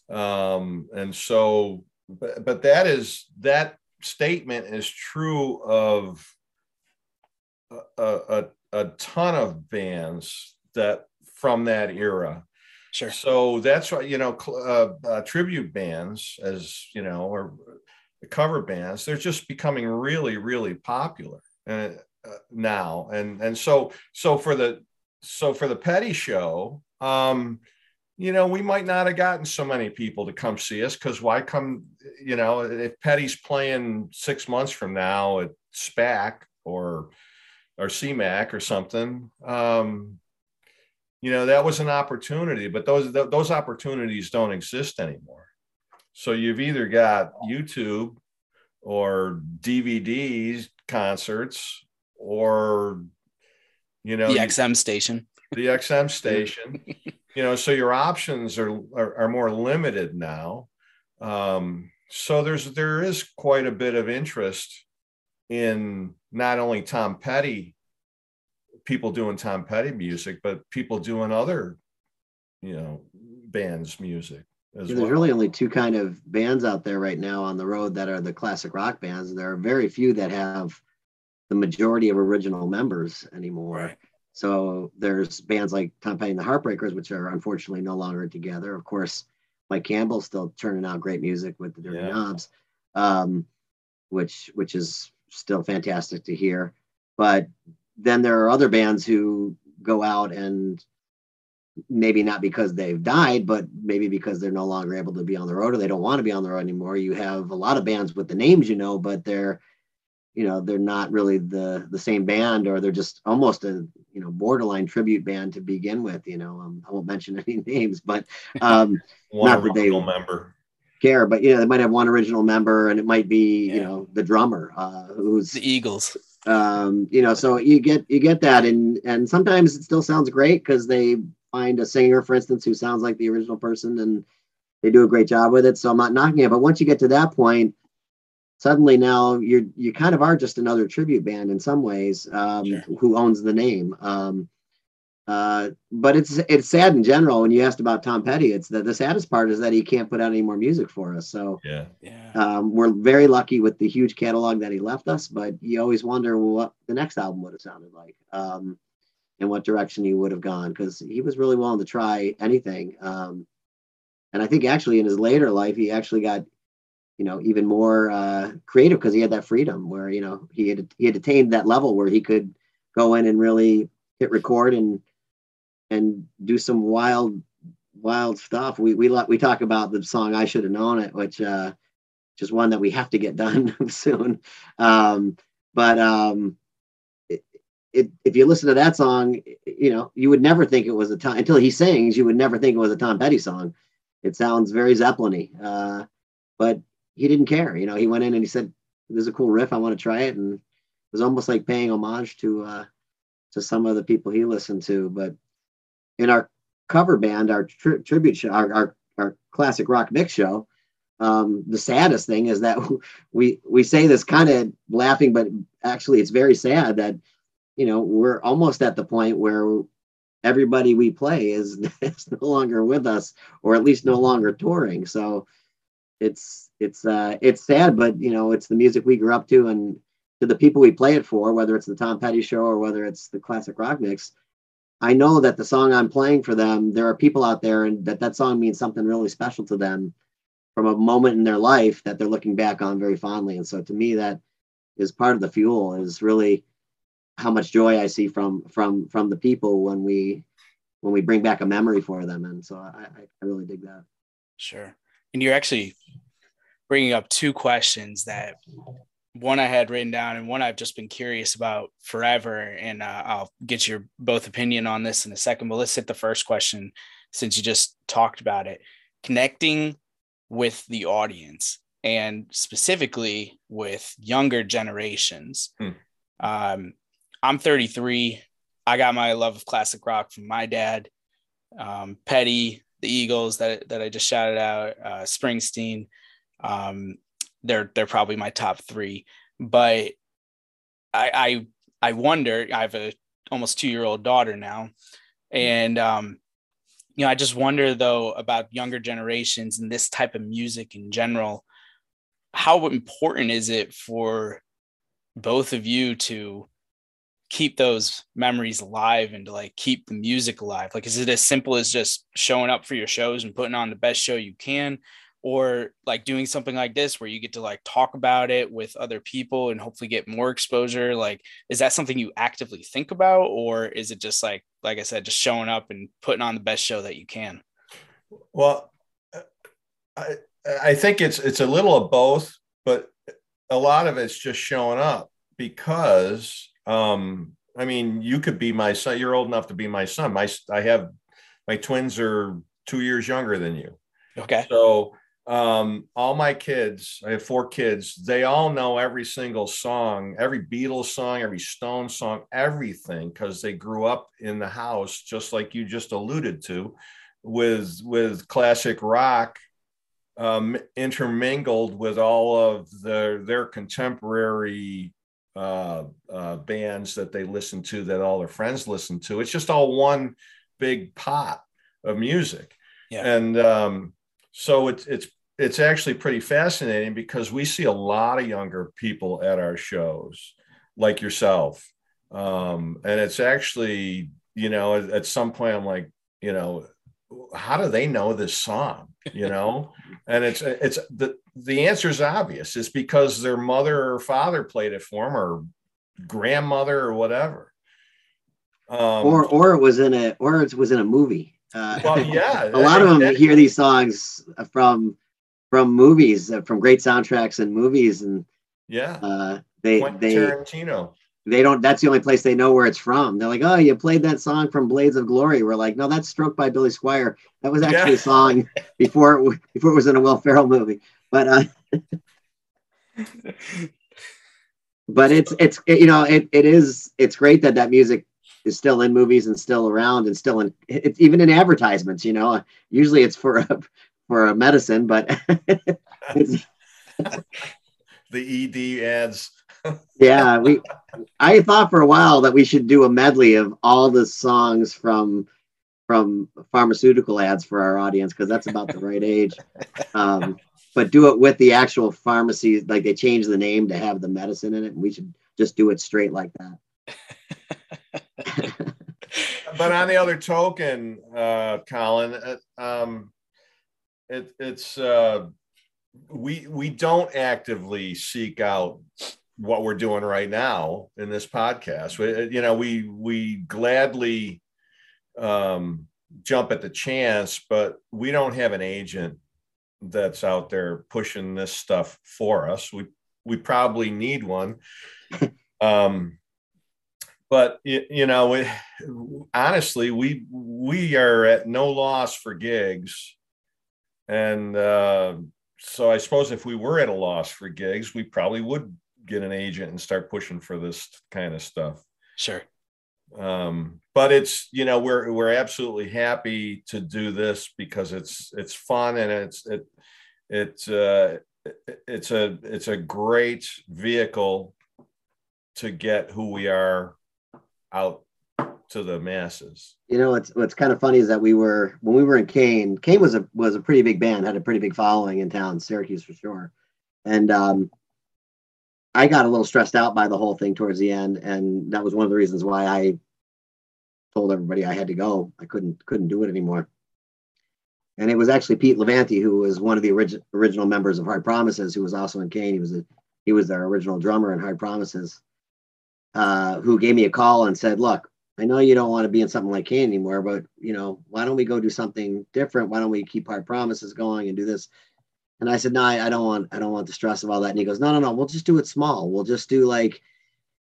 Um, and so, but, but that is that statement is true of a, a, a ton of bands that from that era Sure. So that's why you know uh, uh, tribute bands, as you know, or cover bands, they're just becoming really, really popular uh, uh, now. And and so so for the so for the Petty show, um, you know, we might not have gotten so many people to come see us because why come? You know, if Petty's playing six months from now at SPAC or or CMAC or something. Um, you know that was an opportunity but those those opportunities don't exist anymore. So you've either got youtube or dvds concerts or you know the xm station. the xm station. You know so your options are, are, are more limited now. Um, so there's there is quite a bit of interest in not only tom petty people doing Tom Petty music, but people doing other, you know, bands music. Yeah, there's well. really only two kind of bands out there right now on the road that are the classic rock bands. There are very few that have the majority of original members anymore. Right. So there's bands like Tom Petty and the Heartbreakers, which are unfortunately no longer together. Of course, Mike Campbell's still turning out great music with the Dirty yeah. Knobs, um, which which is still fantastic to hear. But then there are other bands who go out and maybe not because they've died, but maybe because they're no longer able to be on the road or they don't want to be on the road anymore. You have a lot of bands with the names you know, but they're you know they're not really the the same band or they're just almost a you know borderline tribute band to begin with you know um, i won't mention any names but um not that they member care but you know they might have one original member and it might be yeah. you know the drummer uh who's the eagles um, you know, so you get you get that, and and sometimes it still sounds great because they find a singer, for instance, who sounds like the original person, and they do a great job with it. So I'm not knocking it, but once you get to that point, suddenly now you're you kind of are just another tribute band in some ways um, sure. who owns the name. Um, uh, but it's it's sad in general. When you asked about Tom Petty, it's the, the saddest part is that he can't put out any more music for us. So yeah, yeah. Um, we're very lucky with the huge catalog that he left us, but you always wonder what the next album would have sounded like, um, and what direction he would have gone because he was really willing to try anything. Um, and I think actually in his later life, he actually got you know even more uh, creative because he had that freedom where you know he had he had attained that level where he could go in and really hit record and and do some wild wild stuff. We we we talk about the song "I Should Have Known It," which uh, just one that we have to get done soon. Um, but um, it, it, if you listen to that song, you know you would never think it was a Tom until he sings. You would never think it was a Tom Petty song. It sounds very Zeppelin-y, uh, but he didn't care. You know, he went in and he said, "There's a cool riff. I want to try it," and it was almost like paying homage to uh, to some of the people he listened to. But in our cover band, our tri- tribute show, our, our, our classic rock mix show, um, the saddest thing is that we we say this kind of laughing, but actually it's very sad that you know we're almost at the point where everybody we play is, is no longer with us, or at least no longer touring. So it's it's uh, it's sad, but you know it's the music we grew up to, and to the people we play it for, whether it's the Tom Petty show or whether it's the classic rock mix. I know that the song I'm playing for them, there are people out there, and that that song means something really special to them from a moment in their life that they're looking back on very fondly. And so to me, that is part of the fuel is really how much joy I see from from from the people when we when we bring back a memory for them. And so I, I really dig that. Sure. And you're actually bringing up two questions that one I had written down and one I've just been curious about forever. And uh, I'll get your both opinion on this in a second. But let's hit the first question since you just talked about it. Connecting with the audience and specifically with younger generations. Hmm. Um, I'm 33. I got my love of classic rock from my dad, um, Petty, the Eagles that, that I just shouted out, uh, Springsteen. Um, they're they're probably my top three. But I I, I wonder. I have a almost two year old daughter now, and um, you know, I just wonder though about younger generations and this type of music in general. How important is it for both of you to keep those memories alive and to like keep the music alive? Like, is it as simple as just showing up for your shows and putting on the best show you can? Or like doing something like this where you get to like talk about it with other people and hopefully get more exposure? Like, is that something you actively think about? Or is it just like like I said, just showing up and putting on the best show that you can. Well, I I think it's it's a little of both, but a lot of it's just showing up because um, I mean, you could be my son. You're old enough to be my son. My I have my twins are two years younger than you. Okay. So um, all my kids, I have four kids, they all know every single song, every Beatles song, every Stone song, everything, because they grew up in the house, just like you just alluded to, with with classic rock um, intermingled with all of the, their contemporary uh, uh, bands that they listen to, that all their friends listen to. It's just all one big pot of music. Yeah. And um, so it's it's it's actually pretty fascinating because we see a lot of younger people at our shows, like yourself. Um, and it's actually, you know, at, at some point I'm like, you know, how do they know this song? You know, and it's it's the the answer is obvious. It's because their mother or father played it for them, or grandmother or whatever. Um, or or it was in a or it was in a movie. Uh, well, yeah, a lot of them hear these songs from from movies, uh, from great soundtracks and movies, and yeah, uh, they Quentin they Tarantino. They don't. That's the only place they know where it's from. They're like, "Oh, you played that song from Blades of Glory." We're like, "No, that's "Stroke" by Billy Squier." That was actually yeah. a song before it before it was in a Will Ferrell movie. But uh, but it's it's it, you know it, it is it's great that that music is still in movies and still around and still in it's even in advertisements you know usually it's for a for a medicine, but the ED ads. yeah, we. I thought for a while that we should do a medley of all the songs from from pharmaceutical ads for our audience because that's about the right age. Um, but do it with the actual pharmacy, like they change the name to have the medicine in it, and we should just do it straight like that. but on the other token, uh, Colin, uh, um, it, it's uh, we we don't actively seek out what we're doing right now in this podcast. We, you know, we we gladly um, jump at the chance, but we don't have an agent that's out there pushing this stuff for us. We we probably need one. Um, but you know, we, honestly, we we are at no loss for gigs and uh, so I suppose if we were at a loss for gigs, we probably would get an agent and start pushing for this kind of stuff. Sure. um, but it's you know we're we're absolutely happy to do this because it's it's fun and it's it it's uh, it's a it's a great vehicle to get who we are out to the masses. You know, what's what's kind of funny is that we were when we were in Kane. Kane was a was a pretty big band, had a pretty big following in town, Syracuse for sure, and um, I got a little stressed out by the whole thing towards the end, and that was one of the reasons why I told everybody I had to go. I couldn't couldn't do it anymore. And it was actually Pete Levanti, who was one of the origi- original members of Hard Promises, who was also in Kane. He was a, he was their original drummer in Hard Promises, uh, who gave me a call and said, "Look, I know you don't want to be in something like Kane anymore, but you know, why don't we go do something different? Why don't we keep our Promises going and do this?" And I said, "No, I, I don't want I don't want the stress of all that." And he goes, "No, no, no. We'll just do it small. We'll just do like."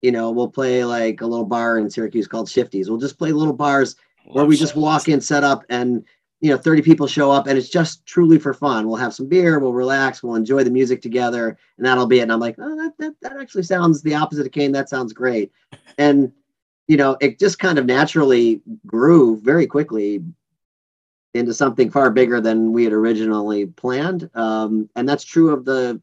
you know, we'll play like a little bar in Syracuse called Shifties. We'll just play little bars where we just walk in, set up, and you know, 30 people show up, and it's just truly for fun. We'll have some beer, we'll relax, we'll enjoy the music together, and that'll be it. And I'm like, oh, that that, that actually sounds the opposite of Kane. That sounds great. And you know, it just kind of naturally grew very quickly into something far bigger than we had originally planned. Um, and that's true of the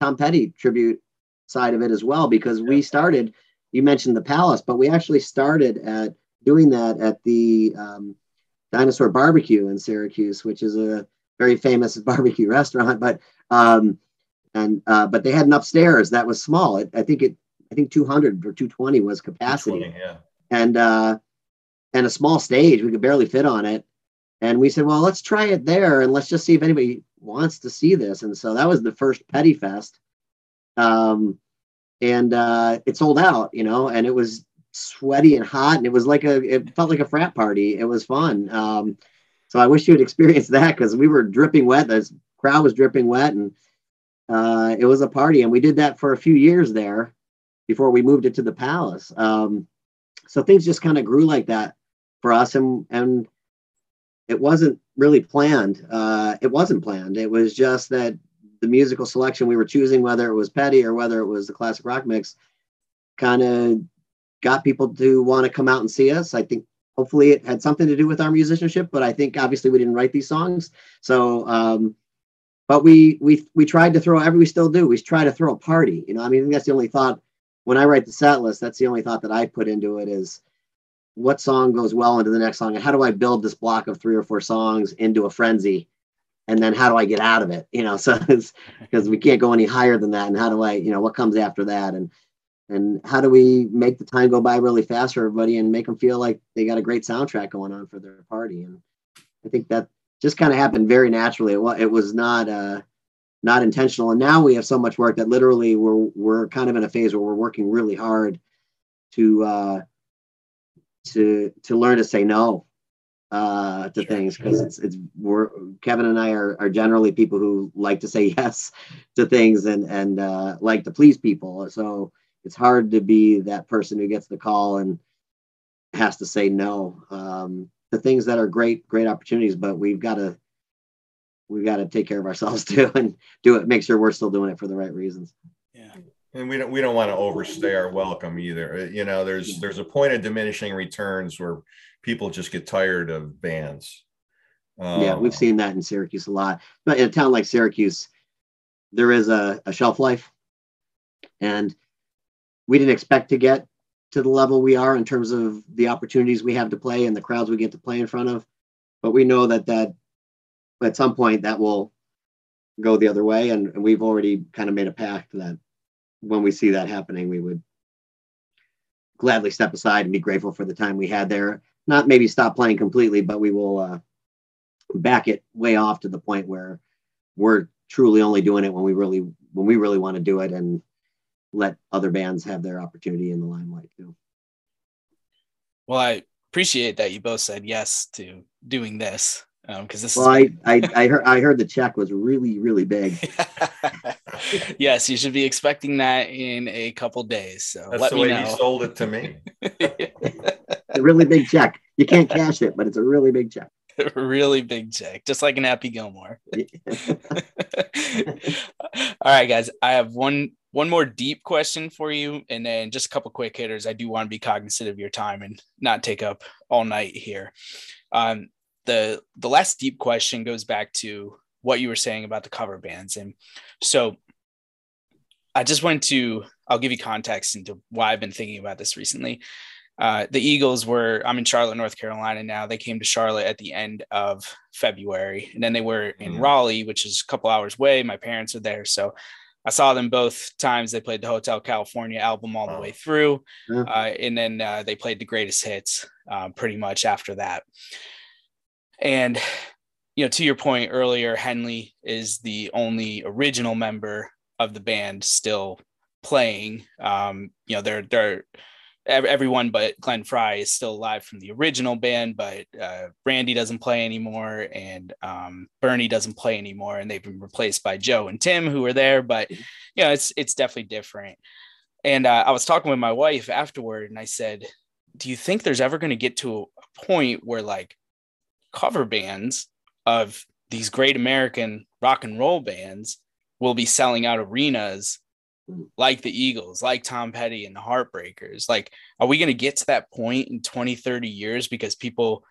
Tom Petty tribute side of it as well because we started you mentioned the palace but we actually started at doing that at the um, dinosaur barbecue in syracuse which is a very famous barbecue restaurant but um, and uh, but they had an upstairs that was small it, i think it i think 200 or 220 was capacity yeah. and uh, and a small stage we could barely fit on it and we said well let's try it there and let's just see if anybody wants to see this and so that was the first petty fest um, and uh, it sold out, you know, and it was sweaty and hot, and it was like a, it felt like a frat party. It was fun. Um, so I wish you had experienced that because we were dripping wet. The crowd was dripping wet, and uh, it was a party. And we did that for a few years there before we moved it to the palace. Um, so things just kind of grew like that for us, and and it wasn't really planned. Uh, it wasn't planned. It was just that the musical selection we were choosing, whether it was Petty or whether it was the classic rock mix, kind of got people to want to come out and see us. I think hopefully it had something to do with our musicianship, but I think obviously we didn't write these songs. So, um, but we we we tried to throw every we still do. We try to throw a party. You know, I mean, that's the only thought when I write the set list. That's the only thought that I put into it is what song goes well into the next song, and how do I build this block of three or four songs into a frenzy and then how do I get out of it? You know, so it's because we can't go any higher than that. And how do I, you know, what comes after that? And and how do we make the time go by really fast for everybody and make them feel like they got a great soundtrack going on for their party? And I think that just kind of happened very naturally. It was, it was not uh, not intentional. And now we have so much work that literally we're we're kind of in a phase where we're working really hard to uh, to to learn to say no uh, to things because it's it's we're Kevin and I are, are generally people who like to say yes to things and and uh, like to please people. So it's hard to be that person who gets the call and has to say no um, to things that are great great opportunities, but we've got to we've got to take care of ourselves too and do it. Make sure we're still doing it for the right reasons. Yeah and we don't we don't want to overstay our welcome either you know there's there's a point of diminishing returns where people just get tired of bands. Um, yeah, we've seen that in Syracuse a lot. But in a town like Syracuse, there is a, a shelf life. And we didn't expect to get to the level we are in terms of the opportunities we have to play and the crowds we get to play in front of. But we know that that at some point that will go the other way. And, and we've already kind of made a pact that when we see that happening, we would gladly step aside and be grateful for the time we had there not maybe stop playing completely, but we will uh, back it way off to the point where we're truly only doing it when we really when we really want to do it and let other bands have their opportunity in the limelight too. Well, I appreciate that you both said yes to doing this because um, this. Well, is- I, I I heard I heard the check was really really big. yes, you should be expecting that in a couple days. So that's the way know. he sold it to me. a really big check. You can't cash it, but it's a really big check. Really big check, just like an Happy Gilmore. All right, guys. I have one one more deep question for you, and then just a couple quick hitters. I do want to be cognizant of your time and not take up all night here. Um, the the last deep question goes back to what you were saying about the cover bands, and so I just went to. I'll give you context into why I've been thinking about this recently. Uh, the Eagles were, I'm in Charlotte, North Carolina now. They came to Charlotte at the end of February. And then they were in mm. Raleigh, which is a couple hours away. My parents are there. So I saw them both times. They played the Hotel California album all the way through. Yeah. Uh, and then uh, they played the greatest hits uh, pretty much after that. And, you know, to your point earlier, Henley is the only original member of the band still playing. Um, you know, they're, they're, everyone but Glenn Frey is still alive from the original band, but uh, Randy doesn't play anymore, and um, Bernie doesn't play anymore, and they've been replaced by Joe and Tim, who are there. But you know, it's it's definitely different. And uh, I was talking with my wife afterward, and I said, "Do you think there's ever going to get to a point where like cover bands of these great American rock and roll bands will be selling out arenas?" like the Eagles, like Tom Petty and the Heartbreakers? Like, are we going to get to that point in 20, 30 years because people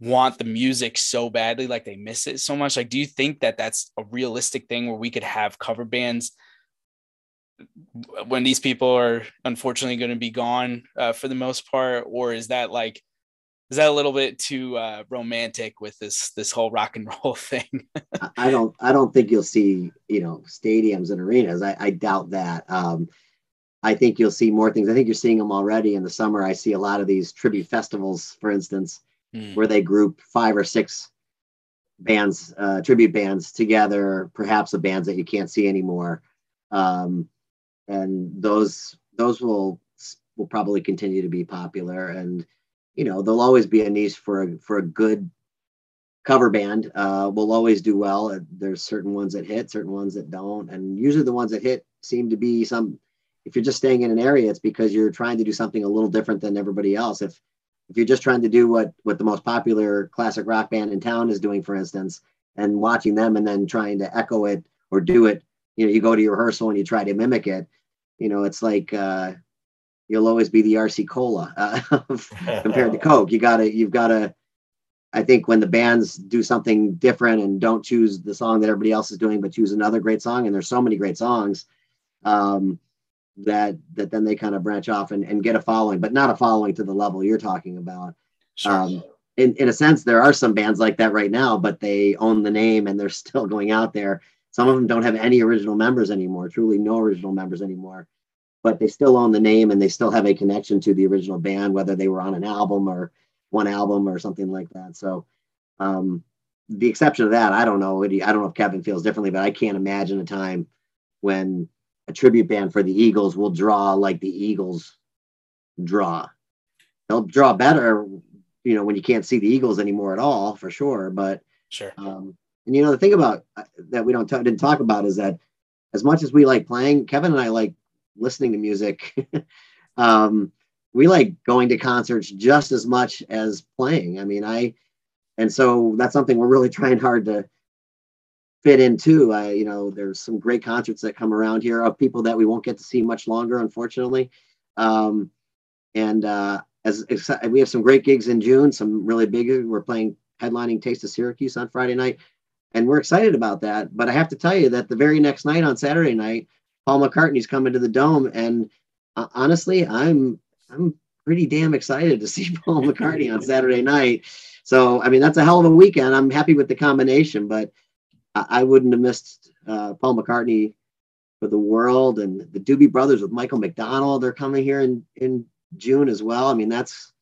want the music so badly, like they miss it so much? Like, do you think that that's a realistic thing where we could have cover bands when these people are unfortunately going to be gone uh, for the most part? Or is that like, is that a little bit too uh, romantic with this this whole rock and roll thing? I don't I don't think you'll see you know stadiums and arenas. I, I doubt that. Um, I think you'll see more things. I think you're seeing them already in the summer. I see a lot of these tribute festivals, for instance, mm. where they group five or six bands, uh, tribute bands together, perhaps the bands that you can't see anymore, um, and those those will will probably continue to be popular and you know there'll always be a niche for a for a good cover band uh, will always do well. Uh, there's certain ones that hit certain ones that don't. And usually the ones that hit seem to be some if you're just staying in an area it's because you're trying to do something a little different than everybody else. If if you're just trying to do what what the most popular classic rock band in town is doing for instance and watching them and then trying to echo it or do it you know you go to your rehearsal and you try to mimic it you know it's like uh, you'll always be the RC Cola uh, compared to Coke. You gotta, you've gotta. I think when the bands do something different and don't choose the song that everybody else is doing, but choose another great song, and there's so many great songs um, that that then they kind of branch off and, and get a following, but not a following to the level you're talking about. Sure. Um, in, in a sense, there are some bands like that right now, but they own the name and they're still going out there. Some of them don't have any original members anymore, truly no original members anymore but they still own the name and they still have a connection to the original band, whether they were on an album or one album or something like that. So, um, the exception of that, I don't know. I don't know if Kevin feels differently, but I can't imagine a time when a tribute band for the Eagles will draw like the Eagles draw. They'll draw better, you know, when you can't see the Eagles anymore at all, for sure. But sure. Um, and you know, the thing about uh, that we don't t- didn't talk about is that as much as we like playing, Kevin and I like listening to music. um, we like going to concerts just as much as playing. I mean, I, and so that's something we're really trying hard to fit into. I, you know, there's some great concerts that come around here of people that we won't get to see much longer, unfortunately. Um, and uh, as, as we have some great gigs in June, some really big. We're playing headlining Taste of Syracuse on Friday night, and we're excited about that. But I have to tell you that the very next night on Saturday night, Paul McCartney's coming to the dome, and uh, honestly, I'm I'm pretty damn excited to see Paul McCartney on Saturday night. So I mean, that's a hell of a weekend. I'm happy with the combination, but I, I wouldn't have missed uh, Paul McCartney for the world, and the Doobie Brothers with Michael McDonald. They're coming here in in June as well. I mean, that's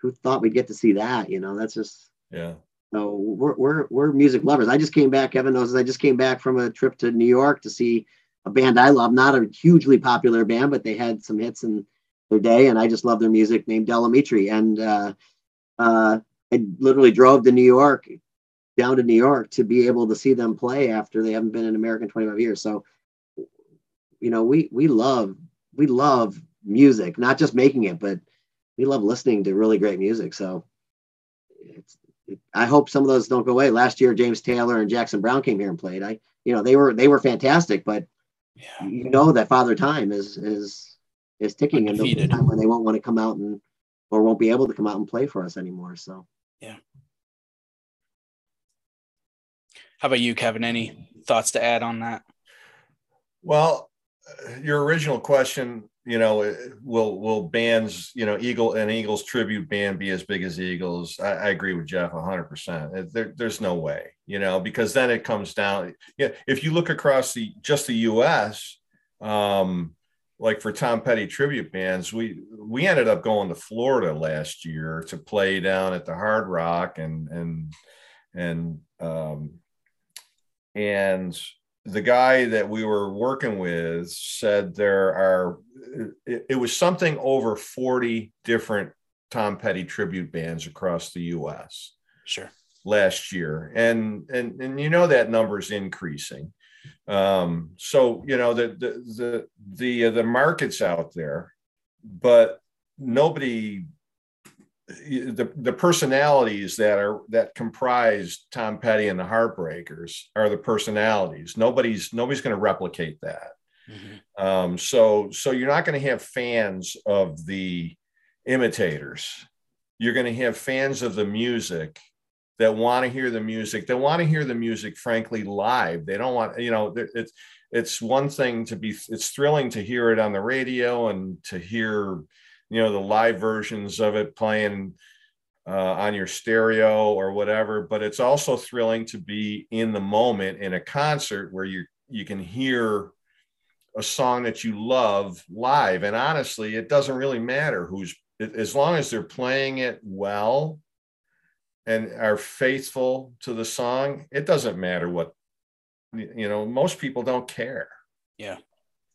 who thought we'd get to see that. You know, that's just yeah. So we're we're we're music lovers. I just came back. Evan knows I just came back from a trip to New York to see a band I love, not a hugely popular band, but they had some hits in their day, and I just love their music. Named Del Amitri, and uh, uh, I literally drove to New York, down to New York, to be able to see them play after they haven't been in America in 25 years. So, you know, we we love we love music, not just making it, but we love listening to really great music. So, it's I hope some of those don't go away. Last year, James Taylor and Jackson Browne came here and played. I, you know, they were they were fantastic, but yeah. you know that Father Time is is is ticking, and the time when they won't want to come out and or won't be able to come out and play for us anymore. So yeah. How about you, Kevin? Any thoughts to add on that? Well, your original question, you know, will will bands, you know, Eagle and Eagles tribute band be as big as Eagles? I, I agree with Jeff 100. percent there, There's no way, you know, because then it comes down. Yeah, if you look across the just the U.S. Um, like for Tom Petty tribute bands, we we ended up going to Florida last year to play down at the Hard Rock and and and um, and the guy that we were working with said there are it, it, was something over 40 different tom petty tribute bands across the us sure. last year. And and and you know that number is increasing. Um so you know the the the the, uh, the markets out there but nobody the, the personalities that are that comprise Tom Petty and the Heartbreakers are the personalities. Nobody's nobody's going to replicate that. Mm-hmm. Um, so so you're not going to have fans of the imitators. You're going to have fans of the music that want to hear the music. They want to hear the music, frankly, live. They don't want you know it's it's one thing to be it's thrilling to hear it on the radio and to hear you know the live versions of it playing uh, on your stereo or whatever but it's also thrilling to be in the moment in a concert where you you can hear a song that you love live. And honestly it doesn't really matter who's as long as they're playing it well and are faithful to the song it doesn't matter what you know most people don't care. Yeah.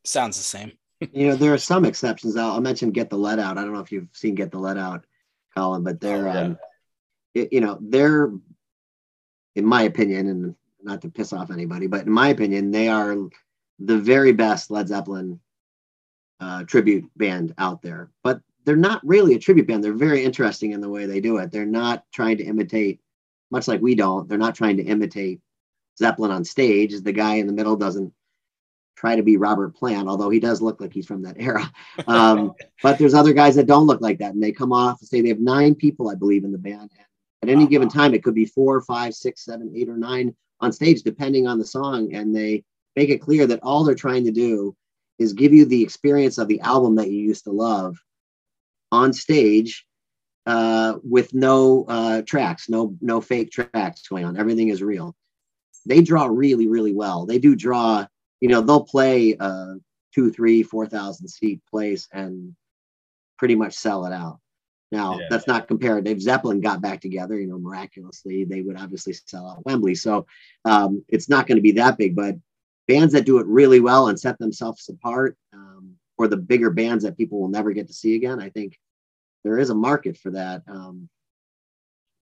Sounds the same you know, there are some exceptions. I'll, I'll, mention Get the Led Out. I don't know if you've seen Get the Led Out, Colin, but they're, yeah. um, it, you know, they're, in my opinion, and not to piss off anybody, but in my opinion, they are the very best Led Zeppelin uh, tribute band out there. But they're not really a tribute band. They're very interesting in the way they do it. They're not trying to imitate, much like we don't. They're not trying to imitate Zeppelin on stage. The guy in the middle doesn't try to be Robert Plant, although he does look like he's from that era. Um, but there's other guys that don't look like that, and they come off. And say they have nine people, I believe, in the band. At any given time, it could be four, five, six, seven, eight, or nine on stage, depending on the song. And they make it clear that all they're trying to do is give you the experience of the album that you used to love on stage uh, with no uh, tracks, no no fake tracks going on. Everything is real. They draw really, really well. They do draw you know they'll play a two three four thousand seat place and pretty much sell it out now yeah. that's not compared if zeppelin got back together you know miraculously they would obviously sell out wembley so um, it's not going to be that big but bands that do it really well and set themselves apart um, or the bigger bands that people will never get to see again i think there is a market for that um,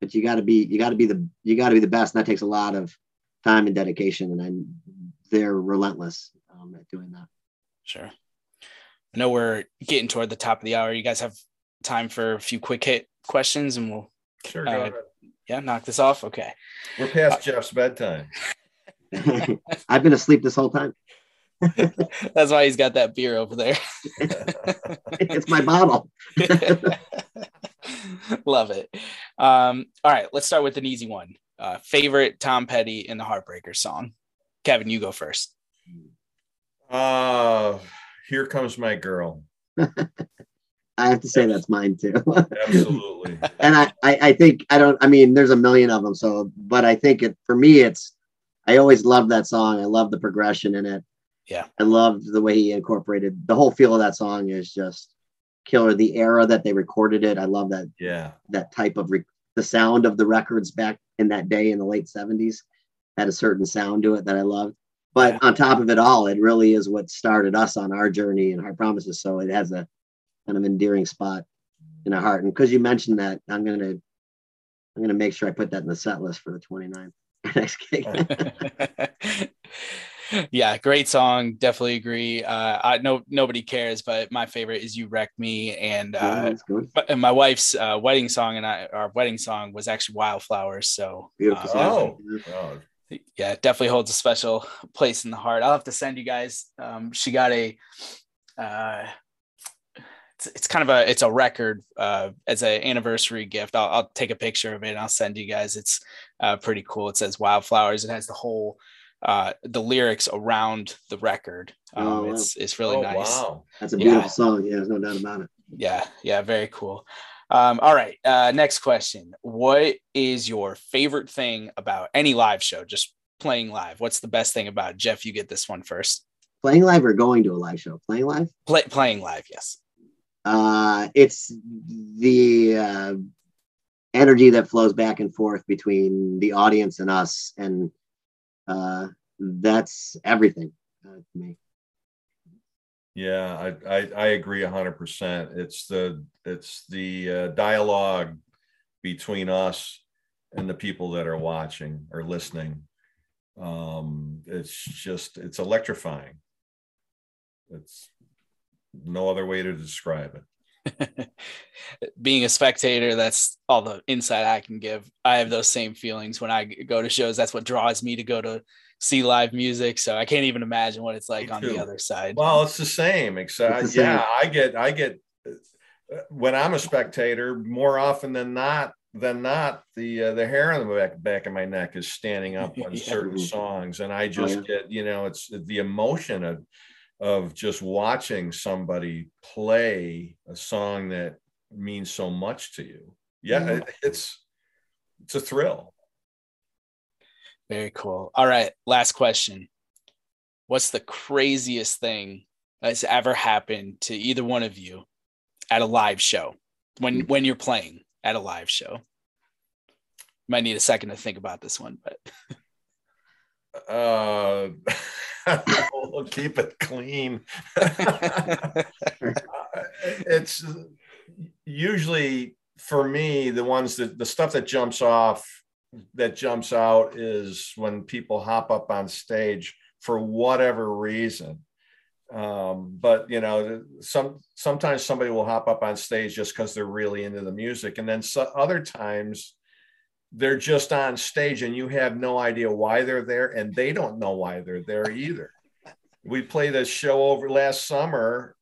but you got to be you got to be the you got to be the best and that takes a lot of time and dedication and i they're relentless um, at doing that. Sure. I know we're getting toward the top of the hour. You guys have time for a few quick hit questions, and we'll sure uh, yeah knock this off. Okay. We're past uh, Jeff's bedtime. I've been asleep this whole time. That's why he's got that beer over there. it's my bottle. Love it. Um, all right, let's start with an easy one. Uh, favorite Tom Petty in the Heartbreaker song. Kevin, you go first. Uh, here comes my girl. I have to say that's mine too. Absolutely. and I, I, I think I don't. I mean, there's a million of them. So, but I think it for me, it's. I always love that song. I love the progression in it. Yeah. I love the way he incorporated the whole feel of that song is just killer. The era that they recorded it, I love that. Yeah. That type of re- the sound of the records back in that day in the late 70s had a certain sound to it that I loved. But on top of it all, it really is what started us on our journey and our Promises. So it has a kind of endearing spot in our heart. And because you mentioned that, I'm gonna I'm gonna make sure I put that in the set list for the 29th next gig. yeah, great song. Definitely agree. Uh, I know nobody cares, but my favorite is "You Wrecked Me," and uh, yeah, and my wife's uh, wedding song and I, our wedding song was actually "Wildflowers." So beautiful. Uh, oh, yeah, it definitely holds a special place in the heart. I'll have to send you guys. Um, she got a, uh, it's, it's kind of a, it's a record uh, as an anniversary gift. I'll, I'll take a picture of it and I'll send you guys. It's uh, pretty cool. It says Wildflowers. It has the whole, uh, the lyrics around the record. Um, oh, wow. It's it's really oh, nice. Wow, that's a beautiful yeah. song. Yeah, there's no doubt about it. Yeah, yeah, very cool. Um, all right. Uh, next question. What is your favorite thing about any live show? Just playing live. What's the best thing about it? Jeff? You get this one first. Playing live or going to a live show? Playing live. Play, playing live. Yes. Uh, it's the uh, energy that flows back and forth between the audience and us, and uh, that's everything uh, to me. Yeah, I, I, I agree hundred percent. It's the it's the uh, dialogue between us and the people that are watching or listening. Um, it's just it's electrifying. It's no other way to describe it. Being a spectator, that's all the insight I can give. I have those same feelings when I go to shows. That's what draws me to go to see live music. So I can't even imagine what it's like on the other side. Well, it's the same. Except, the same. yeah, I get, I get, when I'm a spectator, more often than not, than not, the uh, the hair on the back back of my neck is standing up on yeah. certain songs, and I just oh, yeah. get, you know, it's the emotion of of just watching somebody play a song that means so much to you. Yeah, mm-hmm. it's it's a thrill. Very cool. All right, last question. What's the craziest thing that's ever happened to either one of you at a live show when hmm. when you're playing at a live show? Might need a second to think about this one, but uh we'll keep it clean. it's usually for me the ones that the stuff that jumps off that jumps out is when people hop up on stage for whatever reason. Um, but you know, some sometimes somebody will hop up on stage just because they're really into the music, and then so, other times they're just on stage and you have no idea why they're there, and they don't know why they're there either. we played a show over last summer.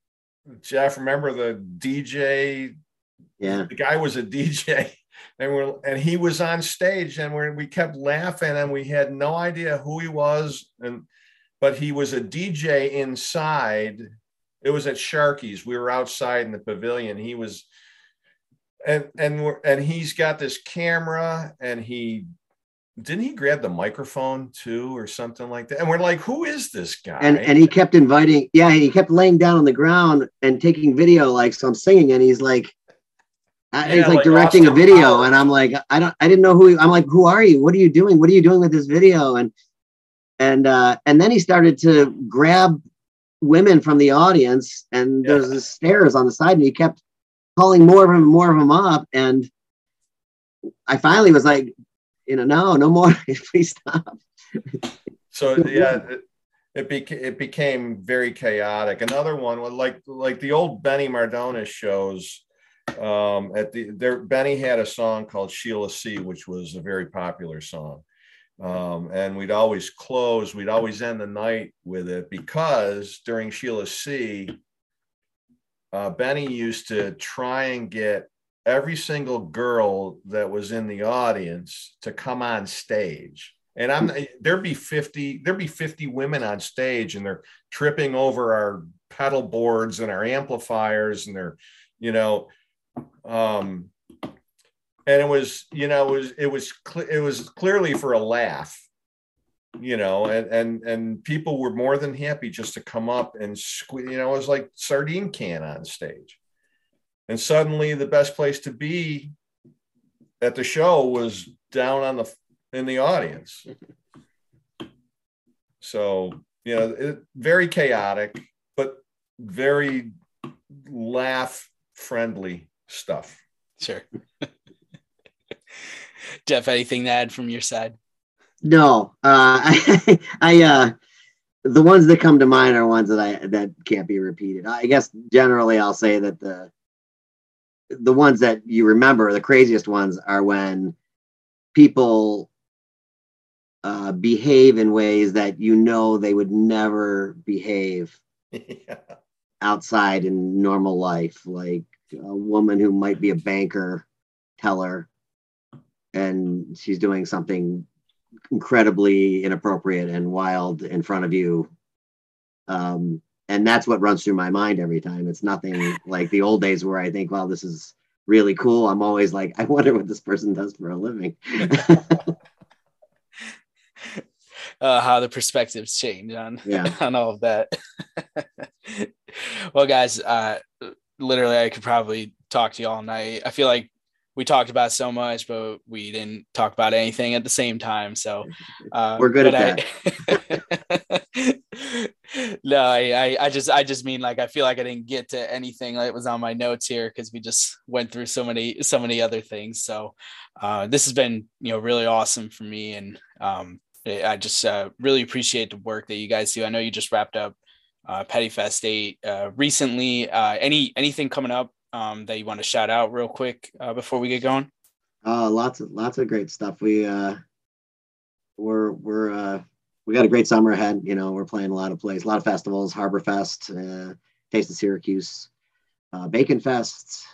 Jeff, remember the DJ? Yeah, the guy was a DJ and we're and he was on stage and we we kept laughing and we had no idea who he was and but he was a DJ inside. It was at Sharky's. We were outside in the pavilion. He was and and and he's got this camera and he didn't he grab the microphone too or something like that and we're like who is this guy and and he kept inviting yeah he kept laying down on the ground and taking video like so i'm singing and he's like yeah, he's like, like directing Austin a video, Powers. and I'm like, I don't, I didn't know who. He, I'm like, who are you? What are you doing? What are you doing with this video? And and uh, and then he started to grab women from the audience, and yeah. there's stairs on the side, and he kept calling more of them, more of them up, and I finally was like, you know, no, no more, please stop. So yeah. It, it, beca- it became very chaotic. Another one, was like like the old Benny Mardones shows, um, at the there Benny had a song called Sheila C, which was a very popular song. Um, and we'd always close, we'd always end the night with it because during Sheila C, uh, Benny used to try and get every single girl that was in the audience to come on stage. And I'm there'd be 50, there'd be 50 women on stage and they're tripping over our pedal boards and our amplifiers and they're, you know, um, and it was, you know, it was, it was, cl- it was clearly for a laugh, you know, and, and, and people were more than happy just to come up and squeeze, you know, it was like sardine can on stage. And suddenly the best place to be at the show was down on the, in the audience. So, you know, it, very chaotic, but very laugh friendly stuff. Sure. Jeff, anything to add from your side? No, uh, I, I, uh, the ones that come to mind are ones that I that can't be repeated. I guess generally I'll say that the the ones that you remember, the craziest ones, are when people uh, behave in ways that you know they would never behave yeah. outside in normal life, like a woman who might be a banker teller and she's doing something incredibly inappropriate and wild in front of you. Um, and that's what runs through my mind every time. It's nothing like the old days where I think, wow, this is really cool. I'm always like, I wonder what this person does for a living. uh, how the perspectives change on yeah. on all of that. well, guys, uh, literally, I could probably talk to you all night. I feel like we talked about so much, but we didn't talk about anything at the same time. So uh, we're good at that. no, I, I, I just, I just mean like I feel like I didn't get to anything that was on my notes here because we just went through so many, so many other things. So uh, this has been, you know, really awesome for me, and um, I just uh, really appreciate the work that you guys do. I know you just wrapped up uh, Petty Fest eight uh, recently. Uh, any anything coming up um, that you want to shout out real quick uh, before we get going? Uh, lots of lots of great stuff. We uh, we're we're uh, we got a great summer ahead. You know, we're playing a lot of plays, a lot of festivals, Harbor Fest, uh, Taste of Syracuse, uh, Bacon Fest,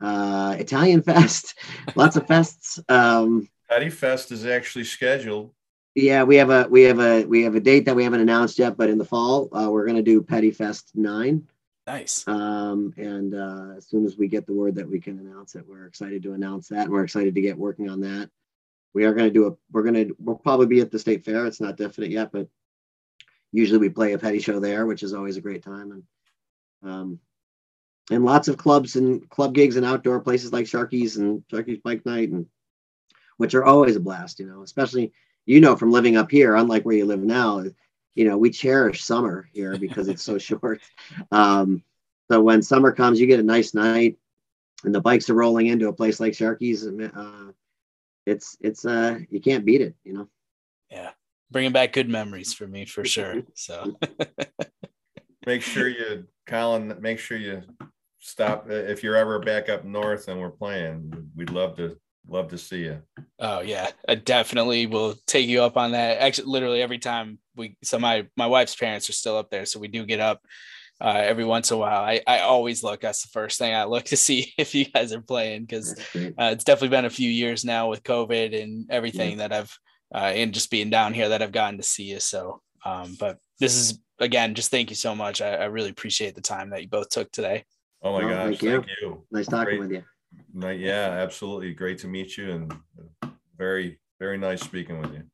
uh, Italian Fest, lots of fests. Um, Petty Fest is actually scheduled. Yeah, we have a we have a we have a date that we haven't announced yet, but in the fall uh, we're going to do Petty Fest nine. Nice. Um, and uh, as soon as we get the word that we can announce it, we're excited to announce that. And we're excited to get working on that. We are going to do a, we're going to, we'll probably be at the state fair. It's not definite yet, but usually we play a petty show there, which is always a great time. And, um, and lots of clubs and club gigs and outdoor places like Sharky's and Sharky's Bike Night, and which are always a blast, you know, especially, you know, from living up here, unlike where you live now, you know, we cherish summer here because it's so short. Um, so when summer comes, you get a nice night, and the bikes are rolling into a place like Sharky's. Uh, it's it's uh you can't beat it, you know. Yeah, bringing back good memories for me for sure. So make sure you, Colin. Make sure you stop if you're ever back up north and we're playing. We'd love to love to see you. Oh yeah, I definitely will take you up on that. Actually, literally every time we, so my my wife's parents are still up there, so we do get up uh, every once in a while. I I always look. That's the first thing I look to see if you guys are playing because uh, it's definitely been a few years now with COVID and everything yeah. that I've uh, and just being down here that I've gotten to see you. So, um, but this is again, just thank you so much. I, I really appreciate the time that you both took today. Oh my gosh, thank you. Thank you. Nice talking Great. with you. Yeah, absolutely. Great to meet you and very, very nice speaking with you.